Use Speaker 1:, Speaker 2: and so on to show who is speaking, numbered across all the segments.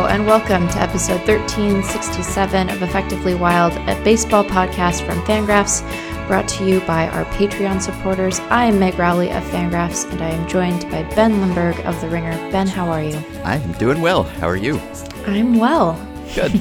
Speaker 1: Hello, and welcome to episode 1367 of Effectively Wild, a baseball podcast from Fangraphs, brought to you by our Patreon supporters. I am Meg Rowley of Fangraphs, and I am joined by Ben Lindbergh of The Ringer. Ben, how are you?
Speaker 2: I'm doing well. How are you?
Speaker 1: I'm well.
Speaker 2: Good.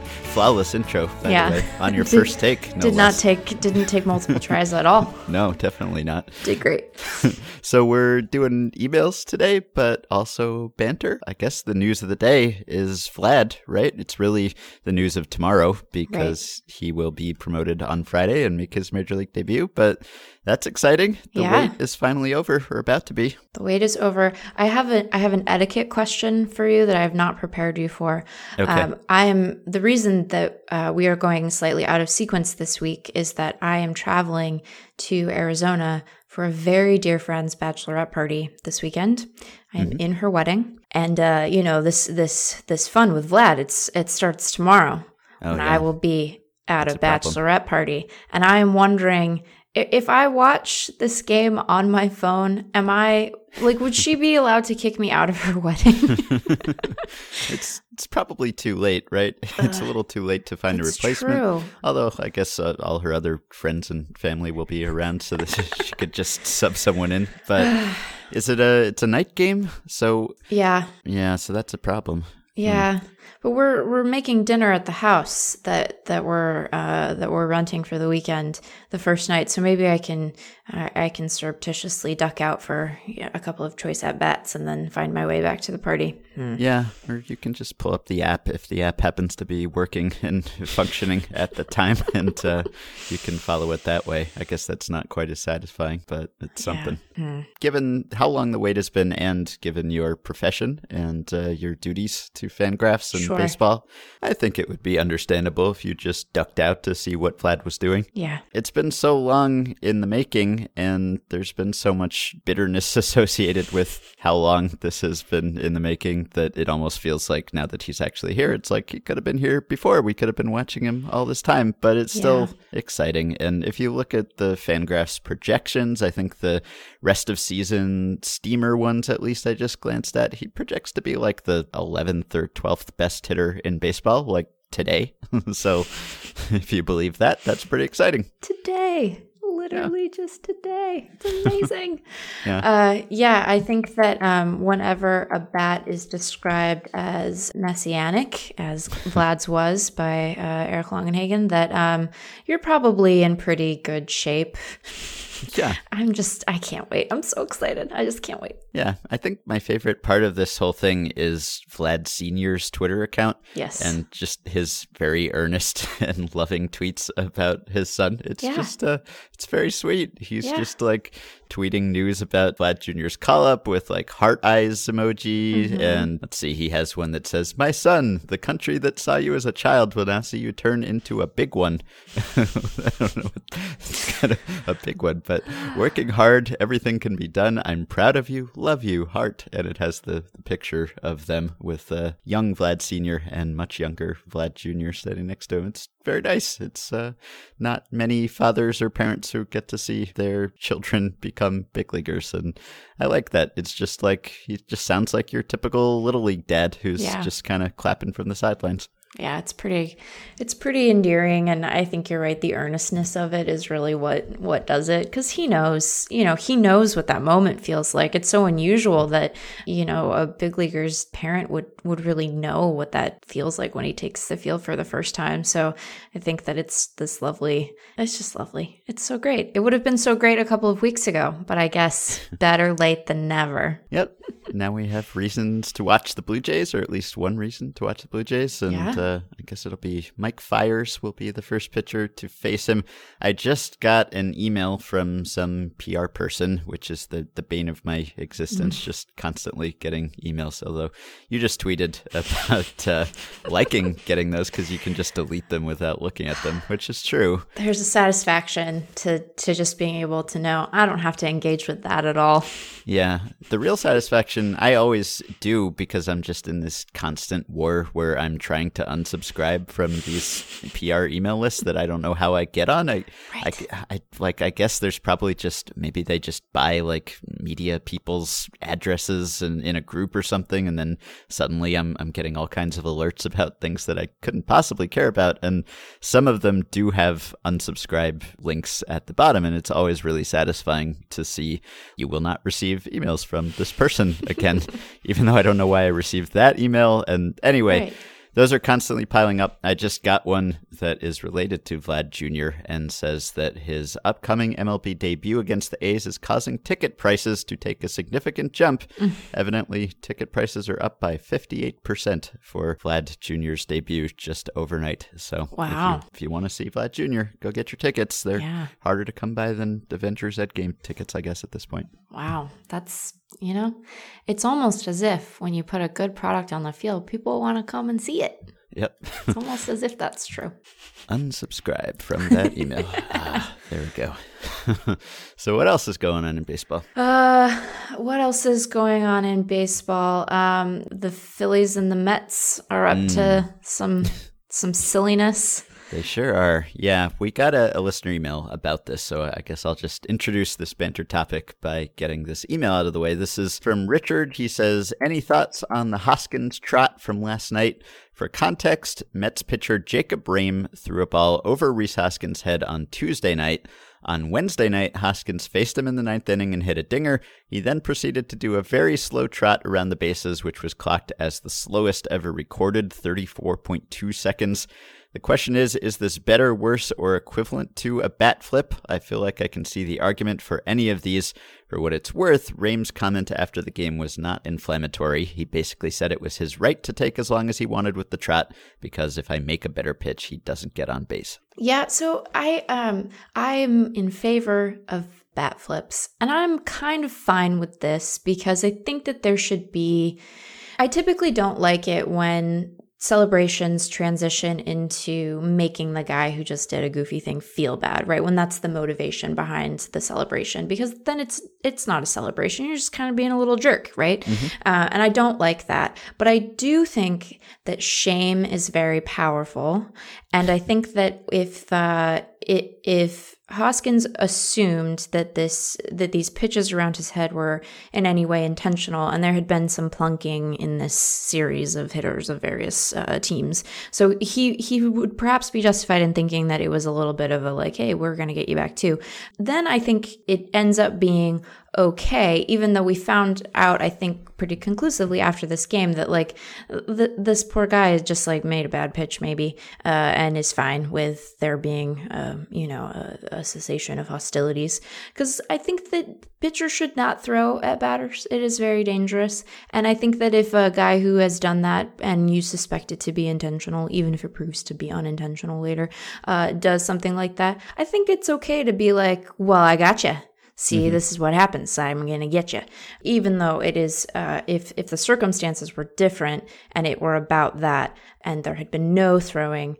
Speaker 2: Flawless intro, by
Speaker 1: Yeah.
Speaker 2: the way, on your
Speaker 1: Did-
Speaker 2: first take. No
Speaker 1: Did not take didn't take multiple tries at all.
Speaker 2: No, definitely not.
Speaker 1: Did great.
Speaker 2: So we're doing emails today, but also banter. I guess the news of the day is Vlad, right? It's really the news of tomorrow because he will be promoted on Friday and make his major league debut. But that's exciting. The
Speaker 1: Yeah.
Speaker 2: wait is finally over, or about to be.
Speaker 1: The wait is over. I have a I have an etiquette question for you that I have not prepared you for.
Speaker 2: Okay.
Speaker 1: I am the reason that uh, we are going slightly out of sequence this week is that I am traveling to Arizona for a very dear friend's bachelorette party this weekend. I am in her wedding, and uh, you know this this this fun with Vlad. It's it starts tomorrow,
Speaker 2: Oh,
Speaker 1: and
Speaker 2: yeah.
Speaker 1: I will be at a bachelorette party, and I am wondering if I watch this game on my phone, am I like would she be allowed to kick me out of her wedding?
Speaker 2: it's it's probably too late, right? it's a little too late to find a replacement.
Speaker 1: true.
Speaker 2: Although I guess uh, all her other friends and family will be around, so that she could just sub someone in. But is it a? It's a night game, so
Speaker 1: yeah,
Speaker 2: yeah, so that's a problem.
Speaker 1: yeah. But we're we're making dinner at the house that that we're uh, that we're renting for the weekend, the first night. So maybe I can I, I can surreptitiously duck out for yeah, a couple of choice at bats and then find my way back to the party.
Speaker 2: Yeah, or you can just pull up the app if the app happens to be working and functioning at the time, and uh, you can follow it that way. I guess that's not quite as satisfying, but it's something. Given how long the wait has been, and given your profession and uh, your duties to Fangraphs and
Speaker 1: Sure.
Speaker 2: baseball, I think it would be understandable if you just ducked out to see what Vlad was doing.
Speaker 1: Yeah.
Speaker 2: It's been so long in the making, and there's been so much bitterness associated with how long this has been in the making that it almost feels like now that he's actually here, it's like he could have been here before. We could have been watching him all this time, but it's still exciting. And if you look at the Fangraphs projections, I think the rest of season Steamer ones, at least I just glanced at, he projects to be like the 11th or 12th best hitter in baseball, like today. so if you believe that, that's pretty exciting.
Speaker 1: today literally just today. It's amazing.
Speaker 2: Yeah.
Speaker 1: uh yeah i think that um whenever a bat is described as messianic as vlad's was by uh, eric longenhagen that um you're probably in pretty good shape
Speaker 2: Yeah.
Speaker 1: i'm just i can't wait i'm so excited i just can't wait
Speaker 2: Yeah. I think my favorite part of this whole thing is Vlad Sr.'s Twitter account.
Speaker 1: Yes.
Speaker 2: And just his very earnest and loving tweets about his son. It's
Speaker 1: Yeah.
Speaker 2: just, uh, it's very sweet. He's
Speaker 1: Yeah.
Speaker 2: just like tweeting news about Vlad Jr.'s call up with like heart eyes emoji.
Speaker 1: Mm-hmm.
Speaker 2: And let's see, he has one that says, My son, the country that saw you as a child will now see you turn into a big one. I don't know. It's kind of a big one, but working hard, everything can be done. I'm proud of you, love you, heart. And it has the, the picture of them with uh, young Vlad Sr. and much younger Vlad Jr. standing next to him. It's very nice. It's uh, not many fathers or parents who get to see their children become big leaguers. And I like that. It's just like, he just sounds like your typical little league dad who's
Speaker 1: Yeah.
Speaker 2: just kind of clapping from the sidelines.
Speaker 1: Yeah it's pretty it's pretty endearing and i think you're right the earnestness of it is really what what does it because he knows you know he knows what that moment feels like it's so unusual that you know a big leaguer's parent would would really know what that feels like when he takes the field for the first time so i think that it's this lovely it's just lovely it's so great it would have been so great a couple of weeks ago but i guess better late than never
Speaker 2: Yep. now we have reasons to watch the Blue Jays, or at least one reason to watch the Blue Jays. And
Speaker 1: Yeah.
Speaker 2: uh, I guess it'll be Mike Fiers will be the first pitcher to face him. I just got an email from some PR person, which is the, the bane of my existence, just constantly getting emails. Although you just tweeted about uh, liking getting those because you can just delete them without looking at them, which is true.
Speaker 1: there's a satisfaction to to just being able to know i don't have to engage with that at all
Speaker 2: Yeah, the real satisfaction I always do because I'm just in this constant war where I'm trying to unsubscribe from these PR email lists that I don't know how I get on. I, right. I, I, like, I guess there's probably just maybe they just buy like media people's addresses in, in a group or something, and then suddenly I'm I'm getting all kinds of alerts about things that I couldn't possibly care about, and some of them do have unsubscribe links at the bottom, and it's always really satisfying to see you will not receive emails from this person again, even though I don't know why I received that email. And anyway. Right those are constantly piling up. I just got one that is related to Vlad Jr. and says that his upcoming MLB debut against the A's is causing ticket prices to take a significant jump. Evidently, ticket prices are up by 58% for Vlad Jr.'s debut just overnight. So,
Speaker 1: wow.
Speaker 2: if you, if you want to see Vlad Jr., go get your tickets. They're yeah. harder to come by than Avengers Endgame tickets, I guess, at this point.
Speaker 1: Wow. That's you know, it's almost as if when you put a good product on the field, people want to come and see it.
Speaker 2: Yep.
Speaker 1: it's almost as if that's true.
Speaker 2: Unsubscribe from that email. ah, there we go. so what else is going on in baseball?
Speaker 1: Uh, what else is going on in baseball? Um, the Phillies and the Mets are up mm. to some some silliness.
Speaker 2: They sure are. Yeah, we got a, a, listener email about this, so I guess I'll just introduce this banter topic by getting this email out of the way. This is from Richard. He says, Any thoughts on the Hoskins trot from last night? For context, Mets pitcher Jacob Rhame threw a ball over Rhys Hoskins' head on Tuesday night. On Wednesday night, Hoskins faced him in the ninth inning and hit a dinger. He then proceeded to do a very slow trot around the bases, which was clocked as the slowest ever recorded, 34.2 seconds. The question is is this better, worse, or equivalent to a bat flip? I feel like I can see the argument for any of these. For what it's worth, Rhame's comment after the game was not inflammatory. He basically said it was his right to take as long as he wanted with the trot because if I make a better pitch, he doesn't get on base.
Speaker 1: Yeah, so I um I'm in favor of bat flips, and I'm kind of fine with this because I think that there should be I typically don't like it when celebrations transition into making the guy who just did a goofy thing feel bad right? When that's the motivation behind the celebration because then it's it's not a celebration. You're just kind of being a little jerk right? Mm-hmm. uh, and i don't like that. But i do think that shame is very powerful. And i think that if uh, it, if Hoskins assumed that this that these pitches around his head were in any way intentional, and there had been some plunking in this series of hitters of various uh, teams. So he he would perhaps be justified in thinking that it was a little bit of a like, hey, we're going to get you back too. Then I think it ends up being okay, even though we found out, I think, pretty conclusively after this game that like th- this poor guy has just like made a bad pitch maybe uh, and is fine with there being uh, you know a, a, cessation of hostilities. Because I think that pitchers should not throw at batters. It is very dangerous, and I think that if a guy who has done that and you suspect it to be intentional, even if it proves to be unintentional later, uh, does something like that, I think it's okay to be like, well, I gotcha see mm-hmm. this is what happens i'm going to get you even though it is uh, if if the circumstances were different and it were about that and there had been no throwing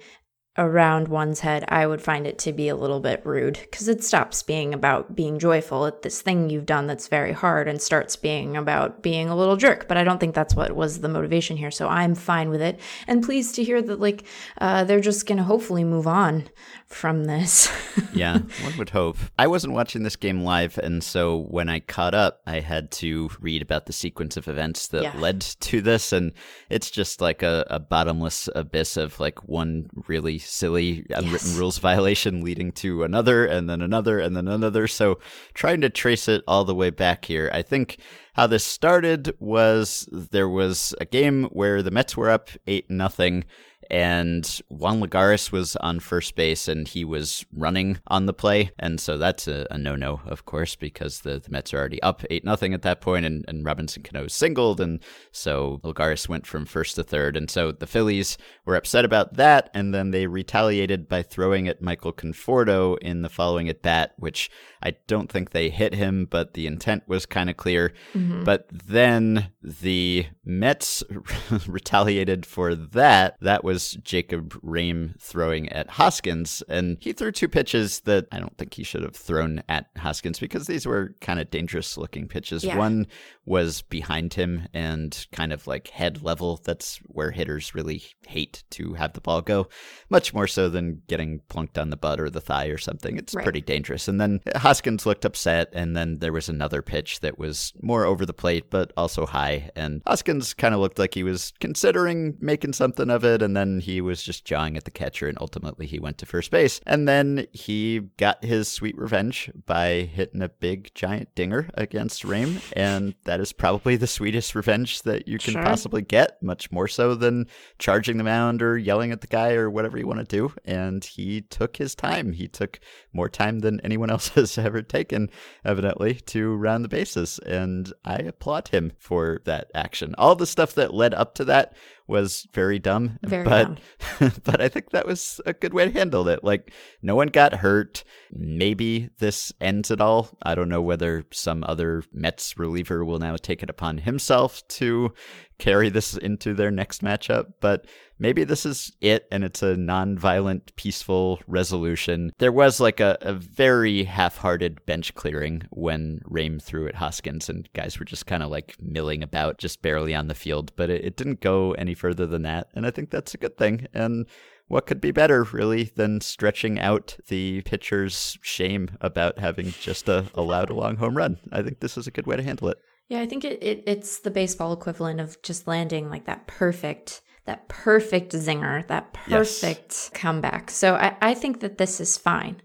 Speaker 1: around one's head, I would find it to be a little bit rude because it stops being about being joyful at this thing you've done that's very hard and starts being about being a little jerk. But I don't think that's what was the motivation here. So I'm fine with it and pleased to hear that, like, uh, they're just going to hopefully move on from this.
Speaker 2: yeah, one would hope. I wasn't watching this game live. And so when I caught up, I had to read about the sequence of events that yeah. led to this. And it's just like a, a bottomless abyss of like one really silly unwritten yes. rules violation leading to another and then another and then another. So trying to trace it all the way back here, I think how this started was there was a game where the Mets were up eight nothing and Juan Lagares was on first base and he was running on the play. And so that's a, a no no, of course, because the, the Mets are already up 8 nothing at that point and, and Robinson Cano singled. And so Lagares went from first to third. And so the Phillies were upset about that. And then they retaliated by throwing at Michael Conforto in the following at bat, which I don't think they hit him, but the intent was kind of clear. Mm-hmm. But then the Mets retaliated for that. That was Jacob Rhame throwing at Hoskins, and he threw two pitches that I don't think he should have thrown at Hoskins because these were kind of dangerous looking pitches.
Speaker 1: Yeah.
Speaker 2: One was behind him and kind of like head level. That's where hitters really hate to have the ball go, much more so than getting plunked on the butt or the thigh or something. It's
Speaker 1: Right.
Speaker 2: pretty dangerous. And then Hoskins looked upset, and then there was another pitch that was more over the plate, but also high. And Hoskins kind of looked like he was considering making something of it, and then he was just jawing at the catcher, and ultimately he went to first base. And then he got his sweet revenge by hitting a big giant dinger against Rhame, and that is probably the sweetest revenge that you can
Speaker 1: Sure.
Speaker 2: possibly get, much more so than charging the mound or yelling at the guy or whatever you want to do. And he took his time. He took more time than anyone else has ever taken, evidently, to round the bases. And I applaud him for that action. All the stuff that led up to that was very dumb.
Speaker 1: Very
Speaker 2: but but I think that was a good way to handle it. Like no one got hurt. Maybe this ends it all. I don't know whether some other Mets reliever will now take it upon himself to carry this into their next matchup, but maybe this is it and it's a non-violent peaceful resolution there was like a, a very half-hearted bench clearing when Rhame threw at hoskins and guys were just kind of like milling about just barely on the field but it, it didn't go any further than that and i think that's a good thing and what could be better, really, than stretching out the pitcher's shame about having just a, allowed a long home run? I think this is a good way to handle it.
Speaker 1: Yeah, I think it, it it's the baseball equivalent of just landing like that perfect that perfect zinger, that
Speaker 2: Yes.
Speaker 1: perfect comeback. So I, I think that this is fine.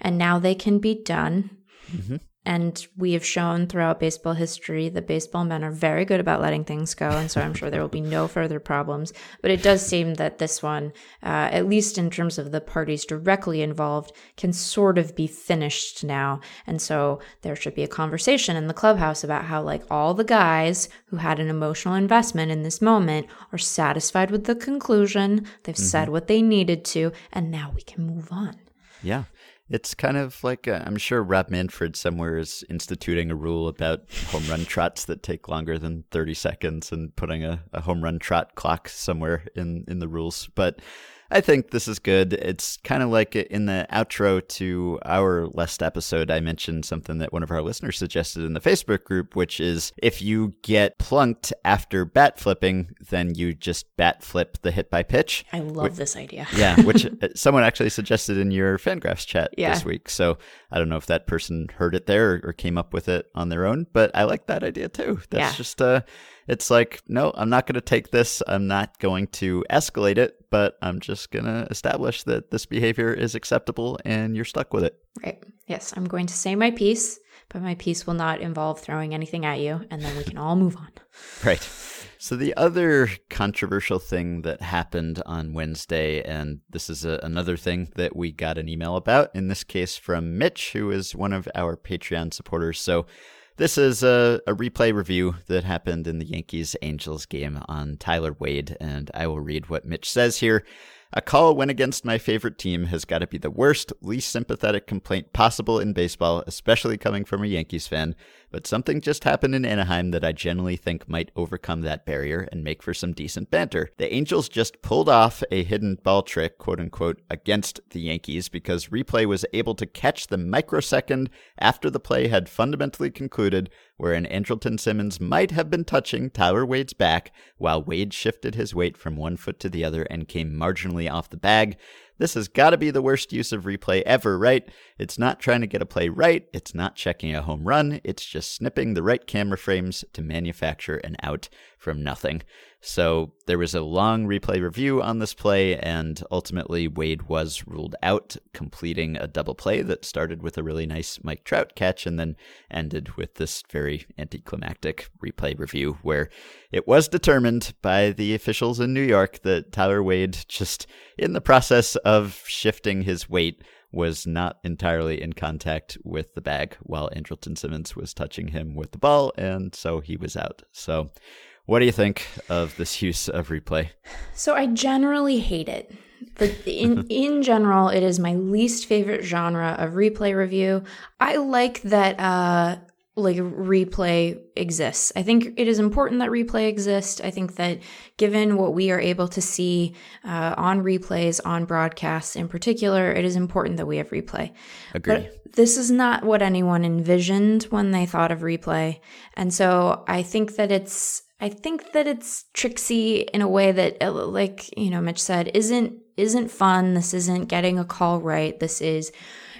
Speaker 1: And now they can be done.
Speaker 2: Mhm.
Speaker 1: And we have shown throughout baseball history that baseball men are very good about letting things go. And so I'm sure there will be no further problems. But it does seem that this one, uh, at least in terms of the parties directly involved, can sort of be finished now. And so there should be a conversation in the clubhouse about how, like, all the guys who had an emotional investment in this moment are satisfied with the conclusion. They've said what they needed to, and now we can move on.
Speaker 2: Yeah. It's kind of like uh, I'm sure Rob Manfred somewhere is instituting a rule about home run trots that take longer than 30 seconds and putting a, a home run trot clock somewhere in, in the rules. But I think this is good. It's kind of like in the outro to our last episode, I mentioned something that one of our listeners suggested in the Facebook group, which is if you get plunked after bat flipping, then you just bat flip the hit by pitch.
Speaker 1: I love this idea.
Speaker 2: Yeah, which uh, someone actually suggested in your Fangraphs chat
Speaker 1: Yeah.
Speaker 2: this week. So I don't know if that person heard it there or, or came up with it on their own, but I like that idea too. That's
Speaker 1: Yeah.
Speaker 2: just uh it's like, no, I'm not going to take this. I'm not going to escalate it, but I'm just going to establish that this behavior is acceptable and you're stuck with it.
Speaker 1: Right. Yes, I'm going to say my piece, but my piece will not involve throwing anything at you, and then we can all move on.
Speaker 2: Right. So the other controversial thing that happened on Wednesday, and this is a, another thing that we got an email about, in this case from Mitch, who is one of our Patreon supporters. So this is a, a replay review that happened in the Yankees Angels game on Tyler Wade, and I will read what Mitch says here. A call win against my favorite team has got to be the worst, least sympathetic complaint possible in baseball, especially coming from a Yankees fan. But something just happened in Anaheim that I generally think might overcome that barrier and make for some decent banter. The Angels just pulled off a hidden ball trick, quote unquote, against the Yankees because replay was able to catch the microsecond after the play had fundamentally concluded, wherein Andrelton Simmons might have been touching Tyler Wade's back while Wade shifted his weight from one foot to the other and came marginally off the bag. This has got to be the worst use of replay ever, right? It's not trying to get a play right, it's not checking a home run, it's just snipping the right camera frames to manufacture an out from nothing. So there was a long replay review on this play, and ultimately Wade was ruled out, completing a double play that started with a really nice Mike Trout catch and then ended with this very anticlimactic replay review where it was determined by the officials in New York that Tyler Wade, just in the process of shifting his weight, was not entirely in contact with the bag while Andrelton Simmons was touching him with the ball, and so he was out. So, what do you think of this use of replay?
Speaker 1: So I generally hate it. But in in general, it is my least favorite genre of replay review. I like that uh, like replay exists. I think it is important that replay exists. I think that given what we are able to see uh, on replays, on broadcasts in particular, it is important that we have replay.
Speaker 2: Agree.
Speaker 1: But this is not what anyone envisioned when they thought of replay. And so I think that it's I think that it's tricksy in a way that uh, like, you know, Mitch said, isn't isn't fun. This isn't getting a call right. This is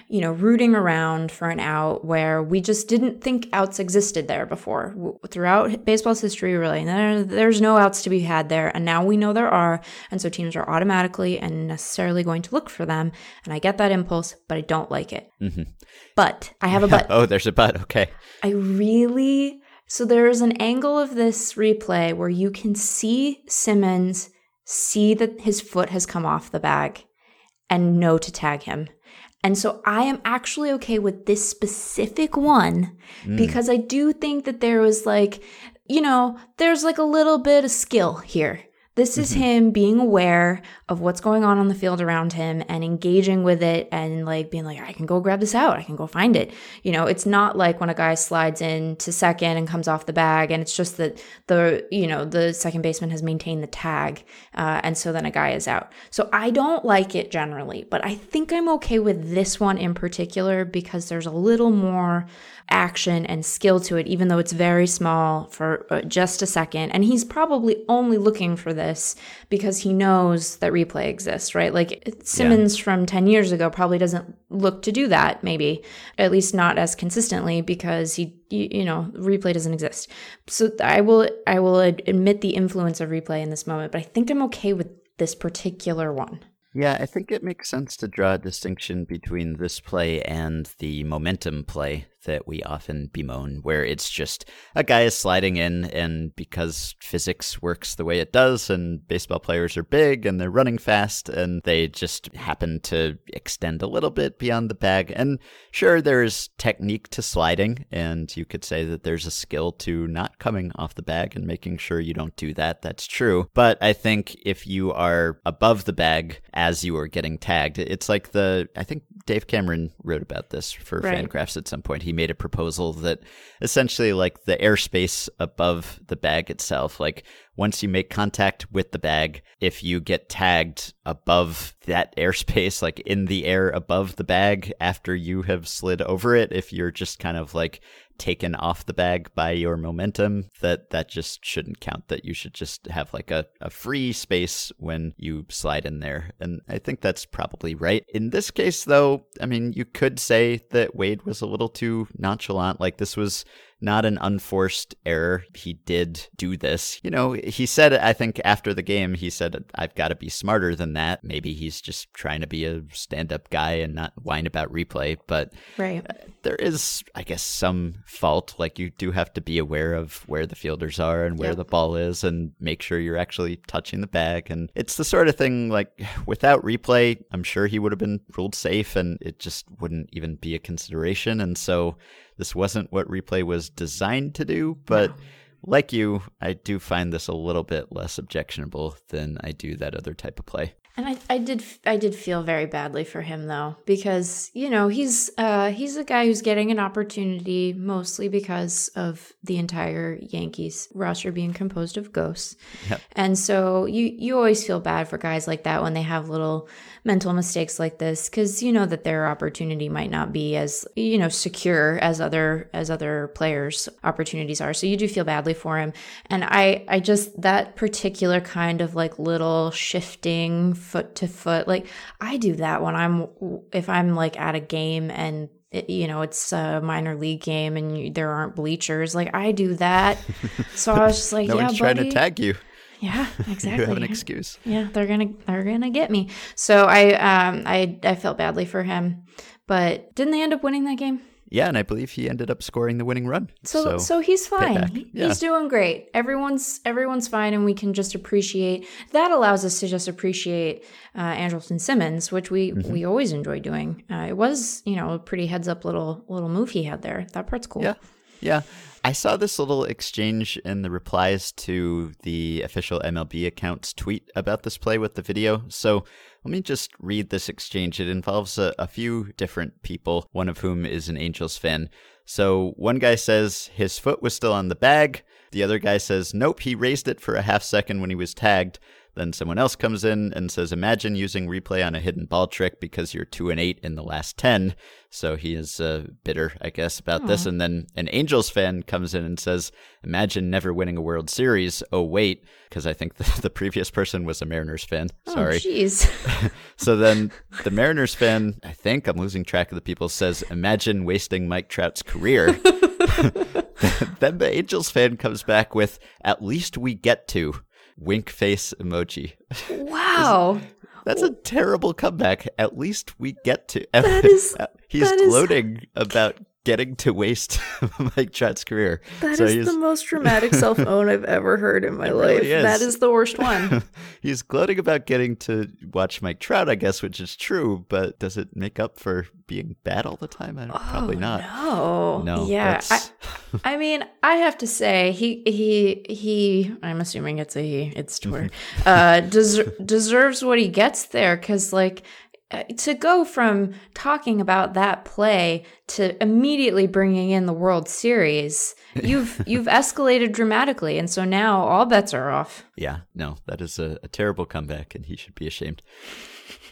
Speaker 1: you know, rooting around for an out where we just didn't think outs existed there before. Throughout baseball's history, really, there, there's no outs to be had there. And now we know there are. And so teams are automatically and necessarily going to look for them. And I get that impulse, but I don't like it. Mm-hmm. But I have a but.
Speaker 2: oh, there's a but. Okay.
Speaker 1: I really. So there's an angle of this replay where you can see Simmons see that his foot has come off the bag and know to tag him. And so I am actually okay with this specific one mm. because I do think that there was like, you know, there's like a little bit of skill here. This is mm-hmm. him being aware of what's going on on the field around him and engaging with it and like being like, I can go grab this out. I can go find it. You know, it's not like when a guy slides in to second and comes off the bag and it's just that the, you know, the second baseman has maintained the tag. Uh, and so then a guy is out. So I don't like it generally, but I think I'm okay with this one in particular because there's a little more action and skill to it, even though it's very small for uh, just a second. And he's probably only looking for this because he knows that replay exists, right? Like Simmons yeah. from 10 years ago probably doesn't look to do that, maybe, at least not as consistently because he, you, you know, replay doesn't exist. So I will, I will admit the influence of replay in this moment, but I think I'm okay with this particular one.
Speaker 2: Yeah, I think it makes sense to draw a distinction between this play and the momentum play that we often bemoan, where it's just a guy is sliding in, and because physics works the way it does, and baseball players are big and they're running fast, and they just happen to extend a little bit beyond the bag. And sure, there's technique to sliding, and you could say that there's a skill to not coming off the bag and making sure you don't do that. That's true. But I think if you are above the bag as you are getting tagged, it's like the, I think Dave Cameron wrote about this for right. Fangraphs at some point. He made a proposal that essentially like the airspace above the bag itself, like once you make contact with the bag, if you get tagged above that airspace, like in the air above the bag after you have slid over it, if you're just kind of like taken off the bag by your momentum that that just shouldn't count that you should just have like a, a free space when you slide in there. And i think that's probably right. In this case though i mean you could say that wade was a little too nonchalant. Like this was not an unforced error. He did do this. You know, he said, I think after the game, he said, I've got to be smarter than that. Maybe he's just trying to be a stand up guy and not whine about replay. But
Speaker 1: right.
Speaker 2: Uh, there is, I guess, some fault. Like you do have to be aware of where the fielders are and where yep. the ball is and make sure you're actually touching the bag. And it's the sort of thing like without replay, I'm sure he would have been ruled safe and it just wouldn't even be a consideration. And so, this wasn't what replay was designed to do, but no. like you, I do find this a little bit less objectionable than I do that other type of play.
Speaker 1: And I, I did I did feel very badly for him though because you know he's uh, he's a guy who's getting an opportunity mostly because of the entire Yankees roster being composed of ghosts, yep. and so you you always feel bad for guys like that when they have little mental mistakes like this because you know that their opportunity might not be as you know secure as other as other players opportunities are. So you do feel badly for him. And i i just that particular kind of like little shifting foot to foot like i do that when i'm if i'm like at a game and it, you know it's a minor league game and you, there aren't bleachers like i do that so i was just like
Speaker 2: no
Speaker 1: yeah
Speaker 2: one's
Speaker 1: buddy.
Speaker 2: trying to tag you
Speaker 1: yeah, exactly.
Speaker 2: you have an excuse.
Speaker 1: Yeah, they're gonna they're gonna get me. So I um I I felt badly for him, but didn't they end up winning that game?
Speaker 2: Yeah, and I believe he ended up scoring the winning run.
Speaker 1: So so, so he's fine. Yeah. He's doing great. Everyone's everyone's fine, and we can just appreciate that. Allows us to just appreciate uh, Andrelton Simmons, which we mm-hmm. we always enjoy doing. Uh, it was you know a pretty heads up little little move he had there. That part's cool.
Speaker 2: Yeah, yeah. I saw this little exchange in the replies to the official MLB account's tweet about this play with the video. So let me just read this exchange. It involves a, a few different people, one of whom is an Angels fan. So one guy says his foot was still on the bag. The other guy says, nope, he raised it for a half second when he was tagged. Then someone else comes in and says, Imagine using replay on a hidden ball trick because you're 2 and 8 in the last 10. So he is uh, bitter, I guess, about Aww. this. And then an Angels fan comes in and says, Imagine never winning a World Series. Oh, wait, because I think the, the, previous person was a Mariners fan. Oh, Sorry.
Speaker 1: jeez.
Speaker 2: so then the Mariners fan, I think I'm losing track of the people, says, Imagine wasting Mike Trout's career. then the Angels fan comes back with, At least we get to wink face emoji.
Speaker 1: Wow.
Speaker 2: That's a terrible comeback. At least we get to.
Speaker 1: That is.
Speaker 2: He's
Speaker 1: that
Speaker 2: gloating is... about getting to waste Mike Trout's career.
Speaker 1: That so is the most dramatic self own I've ever heard in my life. Really is. That is the worst one.
Speaker 2: he's gloating about getting to watch Mike Trout, I guess, which is true, but does it make up for being bad all the time? I, oh, probably not.
Speaker 1: No. No. Yeah. I, I, mean, I have to say, he, he, he, I'm assuming it's a he, it's Twitter, uh, des- deserves what he gets there because, like, Uh, to go from talking about that play to immediately bringing in the World Series, you've you've escalated dramatically, and so now all bets are off.
Speaker 2: Yeah, no, that is a, a terrible comeback, and he should be ashamed.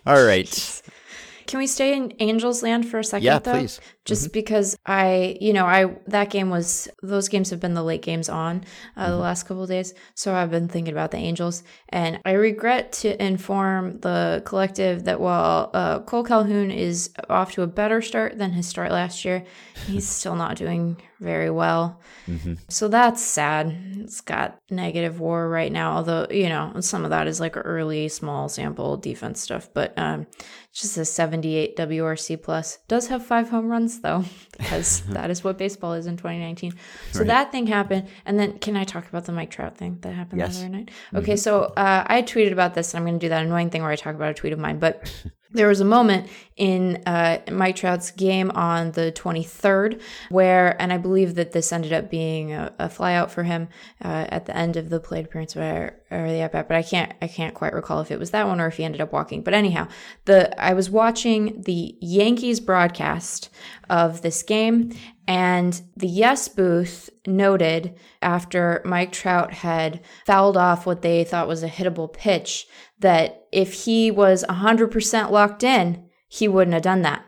Speaker 2: All right.
Speaker 1: Can we stay in Angels land for a second?
Speaker 2: Yeah,
Speaker 1: though?
Speaker 2: please.
Speaker 1: Just mm-hmm. because I, you know, I that game was those games have been the late games on uh, mm-hmm. the last couple days, so I've been thinking about the Angels, and I regret to inform the collective that while uh, Cole Calhoun is off to a better start than his start last year, he's still not doing very well. Mm-hmm. So that's sad. It's got negative war right now, although, you know, some of that is like early small sample defense stuff, but um, just a 78 WRC plus. Does have five home runs though, because that is what baseball is in 2019. So right. that thing happened. And then can I talk about the Mike Trout thing that happened yes. the other night? Okay, mm-hmm. so uh, I tweeted about this and I'm going to do that annoying thing where I talk about a tweet of mine, but there was a moment in uh, Mike Trout's game on the 23rd where, and I believe that this ended up being a, a flyout for him uh, at the end of the plate appearance or, or the at bat, but I can't I can't quite recall if it was that one or if he ended up walking. But anyhow, the I was watching the Yankees broadcast of this game, and the Yes booth noted after Mike Trout had fouled off what they thought was a hittable pitch that if he was 100% locked in, he wouldn't have done that.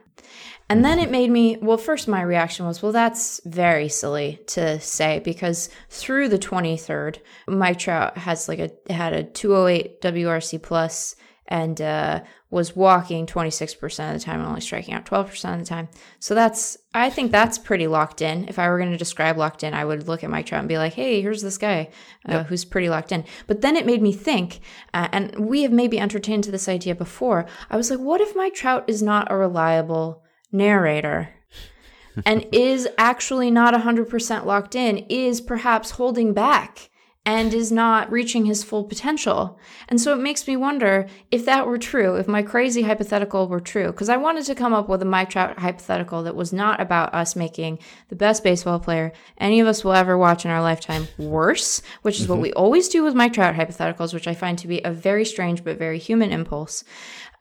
Speaker 1: And then it made me, well, first my reaction was, well, that's very silly to say because through the 23rd, Mike Trout has like a, had a 208 WRC plus and uh, was walking 26% of the time and only striking out 12% of the time. So that's, I think that's pretty locked in. If I were going to describe locked in, I would look at Mike Trout and be like, hey, here's this guy uh, yep. who's pretty locked in. But then it made me think, uh, and we have maybe entertained this idea before. I was like, what if Mike Trout is not a reliable narrator? and is actually not 100% locked in, is perhaps holding back and is not reaching his full potential. And so it makes me wonder if that were true, if my crazy hypothetical were true, because I wanted to come up with a Mike Trout hypothetical that was not about us making the best baseball player any of us will ever watch in our lifetime worse, which is mm-hmm. what we always do with Mike Trout hypotheticals, which I find to be a very strange but very human impulse.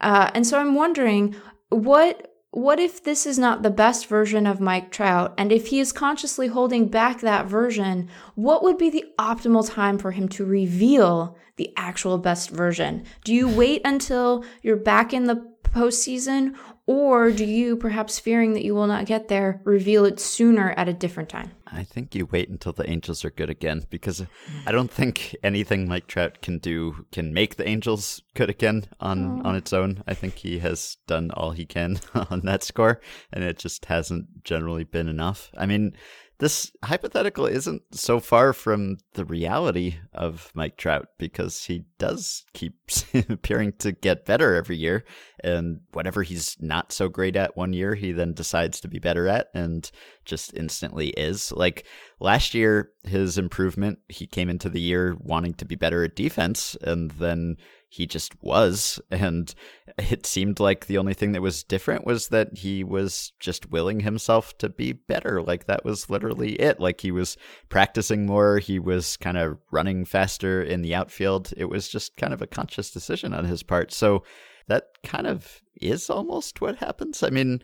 Speaker 1: Uh, and so I'm wondering what what if this is not the best version of Mike Trout? And if he is consciously holding back that version, what would be the optimal time for him to reveal the actual best version? Do you wait until you're back in the postseason, or do you, perhaps fearing that you will not get there, reveal it sooner at a different time?
Speaker 2: I think you wait until the Angels are good again because I don't think anything Mike Trout can do can make the Angels good again on, oh. on its own. I think he has done all he can on that score, and it just hasn't generally been enough. I mean, this hypothetical isn't so far from the reality of Mike Trout because he does keep appearing to get better every year. And whatever he's not so great at one year, he then decides to be better at and just instantly is. Like last year, his improvement, he came into the year wanting to be better at defense and then he just was. And it seemed like the only thing that was different was that he was just willing himself to be better. Like that was literally it. Like he was practicing more, he was kind of running faster in the outfield. It was just kind of a conscious decision on his part. So that kind of is almost what happens. I mean,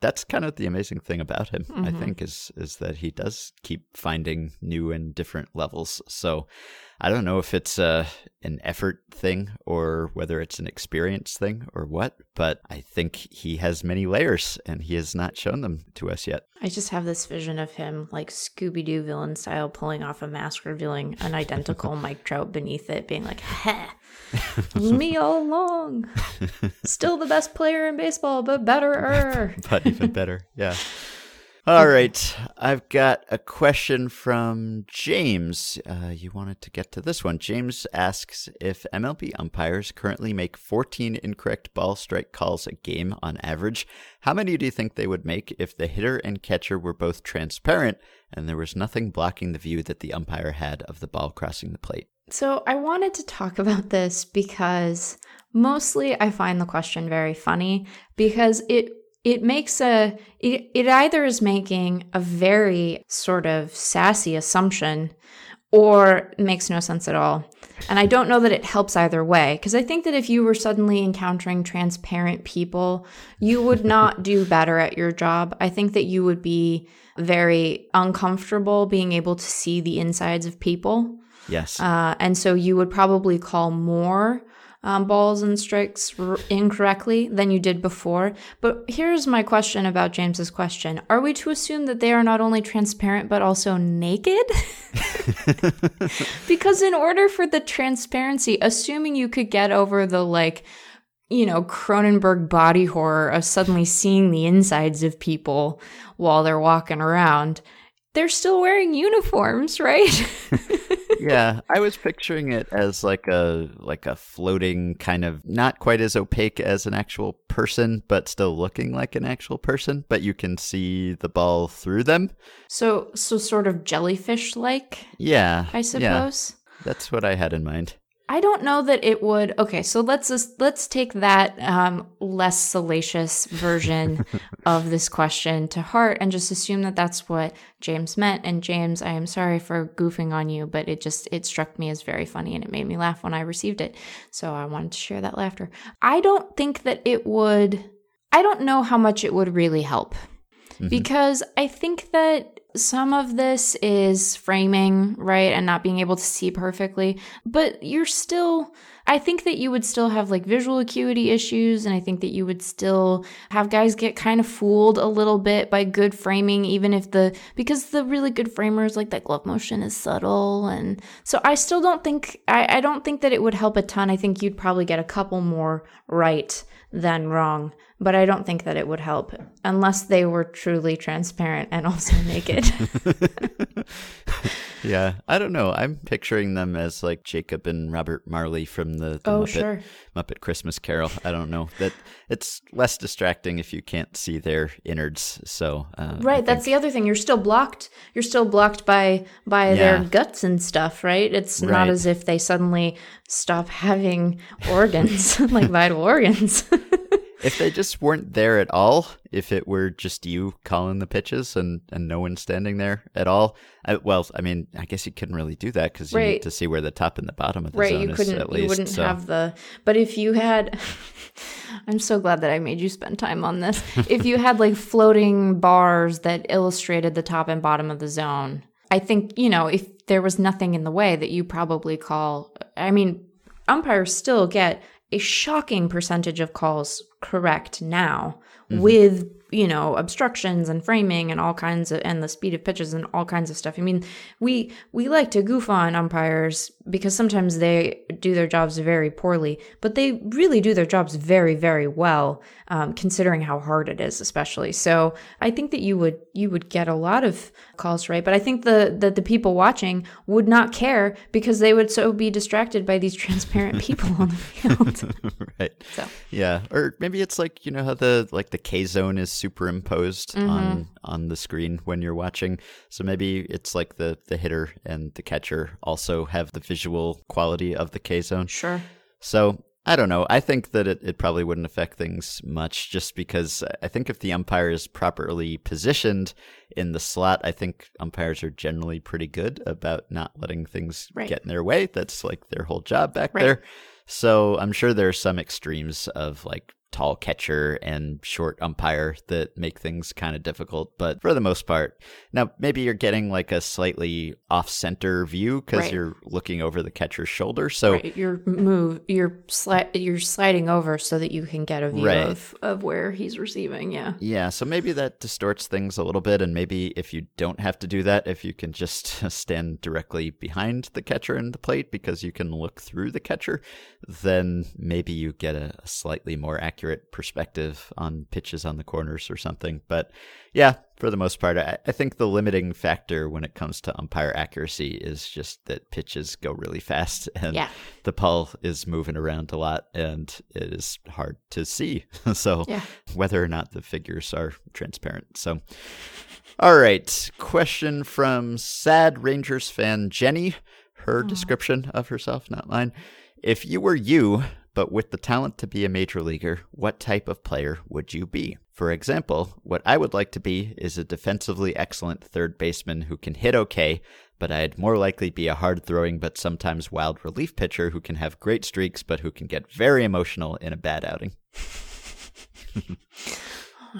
Speaker 2: that's kind of the amazing thing about him, I
Speaker 1: Mhm.
Speaker 2: think, is is that he does keep finding new and different levels. So I don't know if it's uh, an effort thing or whether it's an experience thing or what, but I think he has many layers and he has not shown them to us yet.
Speaker 1: I just have this vision of him like Scooby Doo villain style pulling off a mask, revealing an identical Mike Trout beneath it, being like, "Ha, me all along. Still the best player in baseball, but better."
Speaker 2: but even better. Yeah. All right. I've got a question from James. Uh, you wanted to get to this one. James asks if MLB umpires currently make 14 incorrect ball strike calls a game on average, how many do you think they would make if the hitter and catcher were both transparent and there was nothing blocking the view that the umpire had of the ball crossing the plate?
Speaker 1: So I wanted to talk about this because mostly I find the question very funny because it it makes a it, it either is making a very sort of sassy assumption or makes no sense at all. And I don't know that it helps either way because I think that if you were suddenly encountering transparent people, you would not do better at your job. I think that you would be very uncomfortable being able to see the insides of people.
Speaker 2: Yes.
Speaker 1: Uh, and so you would probably call more um, balls and strikes r- incorrectly than you did before. But here's my question about James's question Are we to assume that they are not only transparent but also naked? because in order for the transparency, assuming you could get over the like, you know, Cronenberg body horror of suddenly seeing the insides of people while they're walking around, they're still wearing uniforms, right?
Speaker 2: yeah, I was picturing it as like a like a floating kind of not quite as opaque as an actual person, but still looking like an actual person, but you can see the ball through them.
Speaker 1: So, so sort of jellyfish like,
Speaker 2: Yeah.
Speaker 1: I
Speaker 2: Yeah,
Speaker 1: suppose.
Speaker 2: that's what I had in mind.
Speaker 1: I don't know that it would. Okay, so let's just, let's take that um, less salacious version of this question to heart and just assume that that's what James meant. And James, I am sorry for goofing on you, but it just it struck me as very funny and it made me laugh when I received it. So I wanted to share that laughter. I don't think that it would. I don't know how much it would really help
Speaker 2: Mhm.
Speaker 1: because I think that some of this is framing, right, and not being able to see perfectly, but you're still. I think that you would still have like visual acuity issues, and I think that you would still have guys get kind of fooled a little bit by good framing, even if the because the really good framers like that glove motion is subtle, and so I still don't think I, I don't think that it would help a ton. I think you'd probably get a couple more right than wrong, but I don't think that it would help unless they were truly transparent and also naked.
Speaker 2: yeah, I don't know. I'm picturing them as like Jacob and Robert Marley from the, the
Speaker 1: oh,
Speaker 2: Muppet,
Speaker 1: sure.
Speaker 2: Muppet Christmas Carol. I don't know that it's less distracting if you can't see their innards. So uh,
Speaker 1: Right, that's the other thing. You're still blocked. You're still blocked by by their guts and stuff, right? It's not as if they suddenly stop having organs, like vital organs.
Speaker 2: if they just weren't there at all, if it were just you calling the pitches and, and no one standing there at all, I, well, I mean, I guess you couldn't really do that because you
Speaker 1: Right.
Speaker 2: need to see where the top and the bottom of the
Speaker 1: right,
Speaker 2: zone
Speaker 1: you
Speaker 2: is
Speaker 1: couldn't
Speaker 2: at least.
Speaker 1: you wouldn't
Speaker 2: so.
Speaker 1: have the but if you had I'm so glad that I made you spend time on this. if you had like floating bars that illustrated the top and bottom of the zone, I think, you know, if there was nothing in the way that you probably call I mean, umpires still get a shocking percentage of calls correct now mm-hmm. with you know obstructions and framing and all kinds of and the speed of pitches and all kinds of stuff. I mean we we like to goof on umpires because sometimes they do their jobs very poorly but they really do their jobs very very well um, considering how hard it is especially. So i think that you would you would get a lot of calls right? But i think the that the people watching would not care because they would so be distracted by these transparent people on the field.
Speaker 2: Right.
Speaker 1: So.
Speaker 2: Yeah, or maybe it's like you know how the like the K zone is superimposed
Speaker 1: Mm-hmm.
Speaker 2: on on the screen when you're watching. So maybe it's like the the hitter and the catcher also have the visual quality of the K zone.
Speaker 1: sure
Speaker 2: So I don't know. I think that it, it probably wouldn't affect things much just because I think if the umpire is properly positioned in the slot, I think umpires are generally pretty good about not letting things
Speaker 1: Right.
Speaker 2: get in their way. That's like their whole job back
Speaker 1: Right.
Speaker 2: there. So I'm sure there are some extremes of like tall catcher and short umpire that make things kind of difficult. But for the most part, now maybe you're getting like a slightly off center view because
Speaker 1: Right.
Speaker 2: you're looking over the catcher's shoulder. So
Speaker 1: Right, you're move you're sli- you're sliding over so that you can get a view
Speaker 2: Right.
Speaker 1: of, of where he's receiving. Yeah.
Speaker 2: Yeah, so maybe that distorts things a little bit, and maybe if you don't have to do that, if you can just stand directly behind the catcher and the plate because you can look through the catcher, then maybe you get a slightly more accurate perspective on pitches on the corners or something. But yeah, for the most part, I, I think the limiting factor when it comes to umpire accuracy is just that pitches go really fast and
Speaker 1: Yeah.
Speaker 2: the ball is moving around a lot and it is hard to see. so
Speaker 1: Yeah.
Speaker 2: whether or not the figures are transparent. So, all right. Question from sad Rangers fan Jenny. Her description of herself, not mine. If you were you, but with the talent to be a major leaguer, what type of player would you be? For example, what I would like to be is a defensively excellent third baseman who can hit okay, but I'd more likely be a hard throwing but sometimes wild relief pitcher who can have great streaks but who can get very emotional in a bad outing.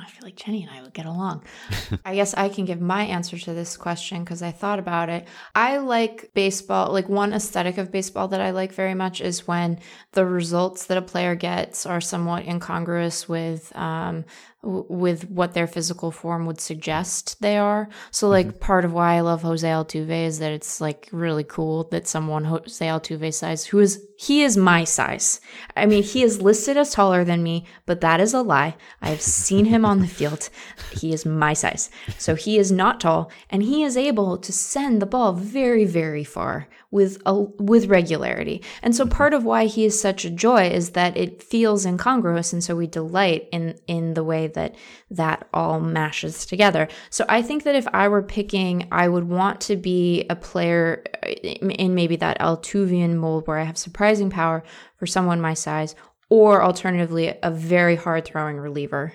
Speaker 1: I feel like Jenny and I would get along. I guess I can give my answer to this question because I thought about it. I like baseball, like one aesthetic of baseball that I like very much is when the results that a player gets are somewhat incongruous with um, w- with what their physical form would suggest they are. So, mm-hmm. like, part of why I love Jose Altuve is that it's like really cool that someone Jose Altuve size, who is he is my size. I mean, he is listed as taller than me, but that is a lie. I have seen him on the field. He is my size. So he is not tall and he is able to send the ball very, very far with a, with regularity. And so part of why he is such a joy is that it feels incongruous and so we delight in in the way that that all mashes together. So I think that if I were picking, I would want to be a player in maybe that Altuvian mold where I have surprising power for someone my size, or alternatively, a very hard throwing reliever.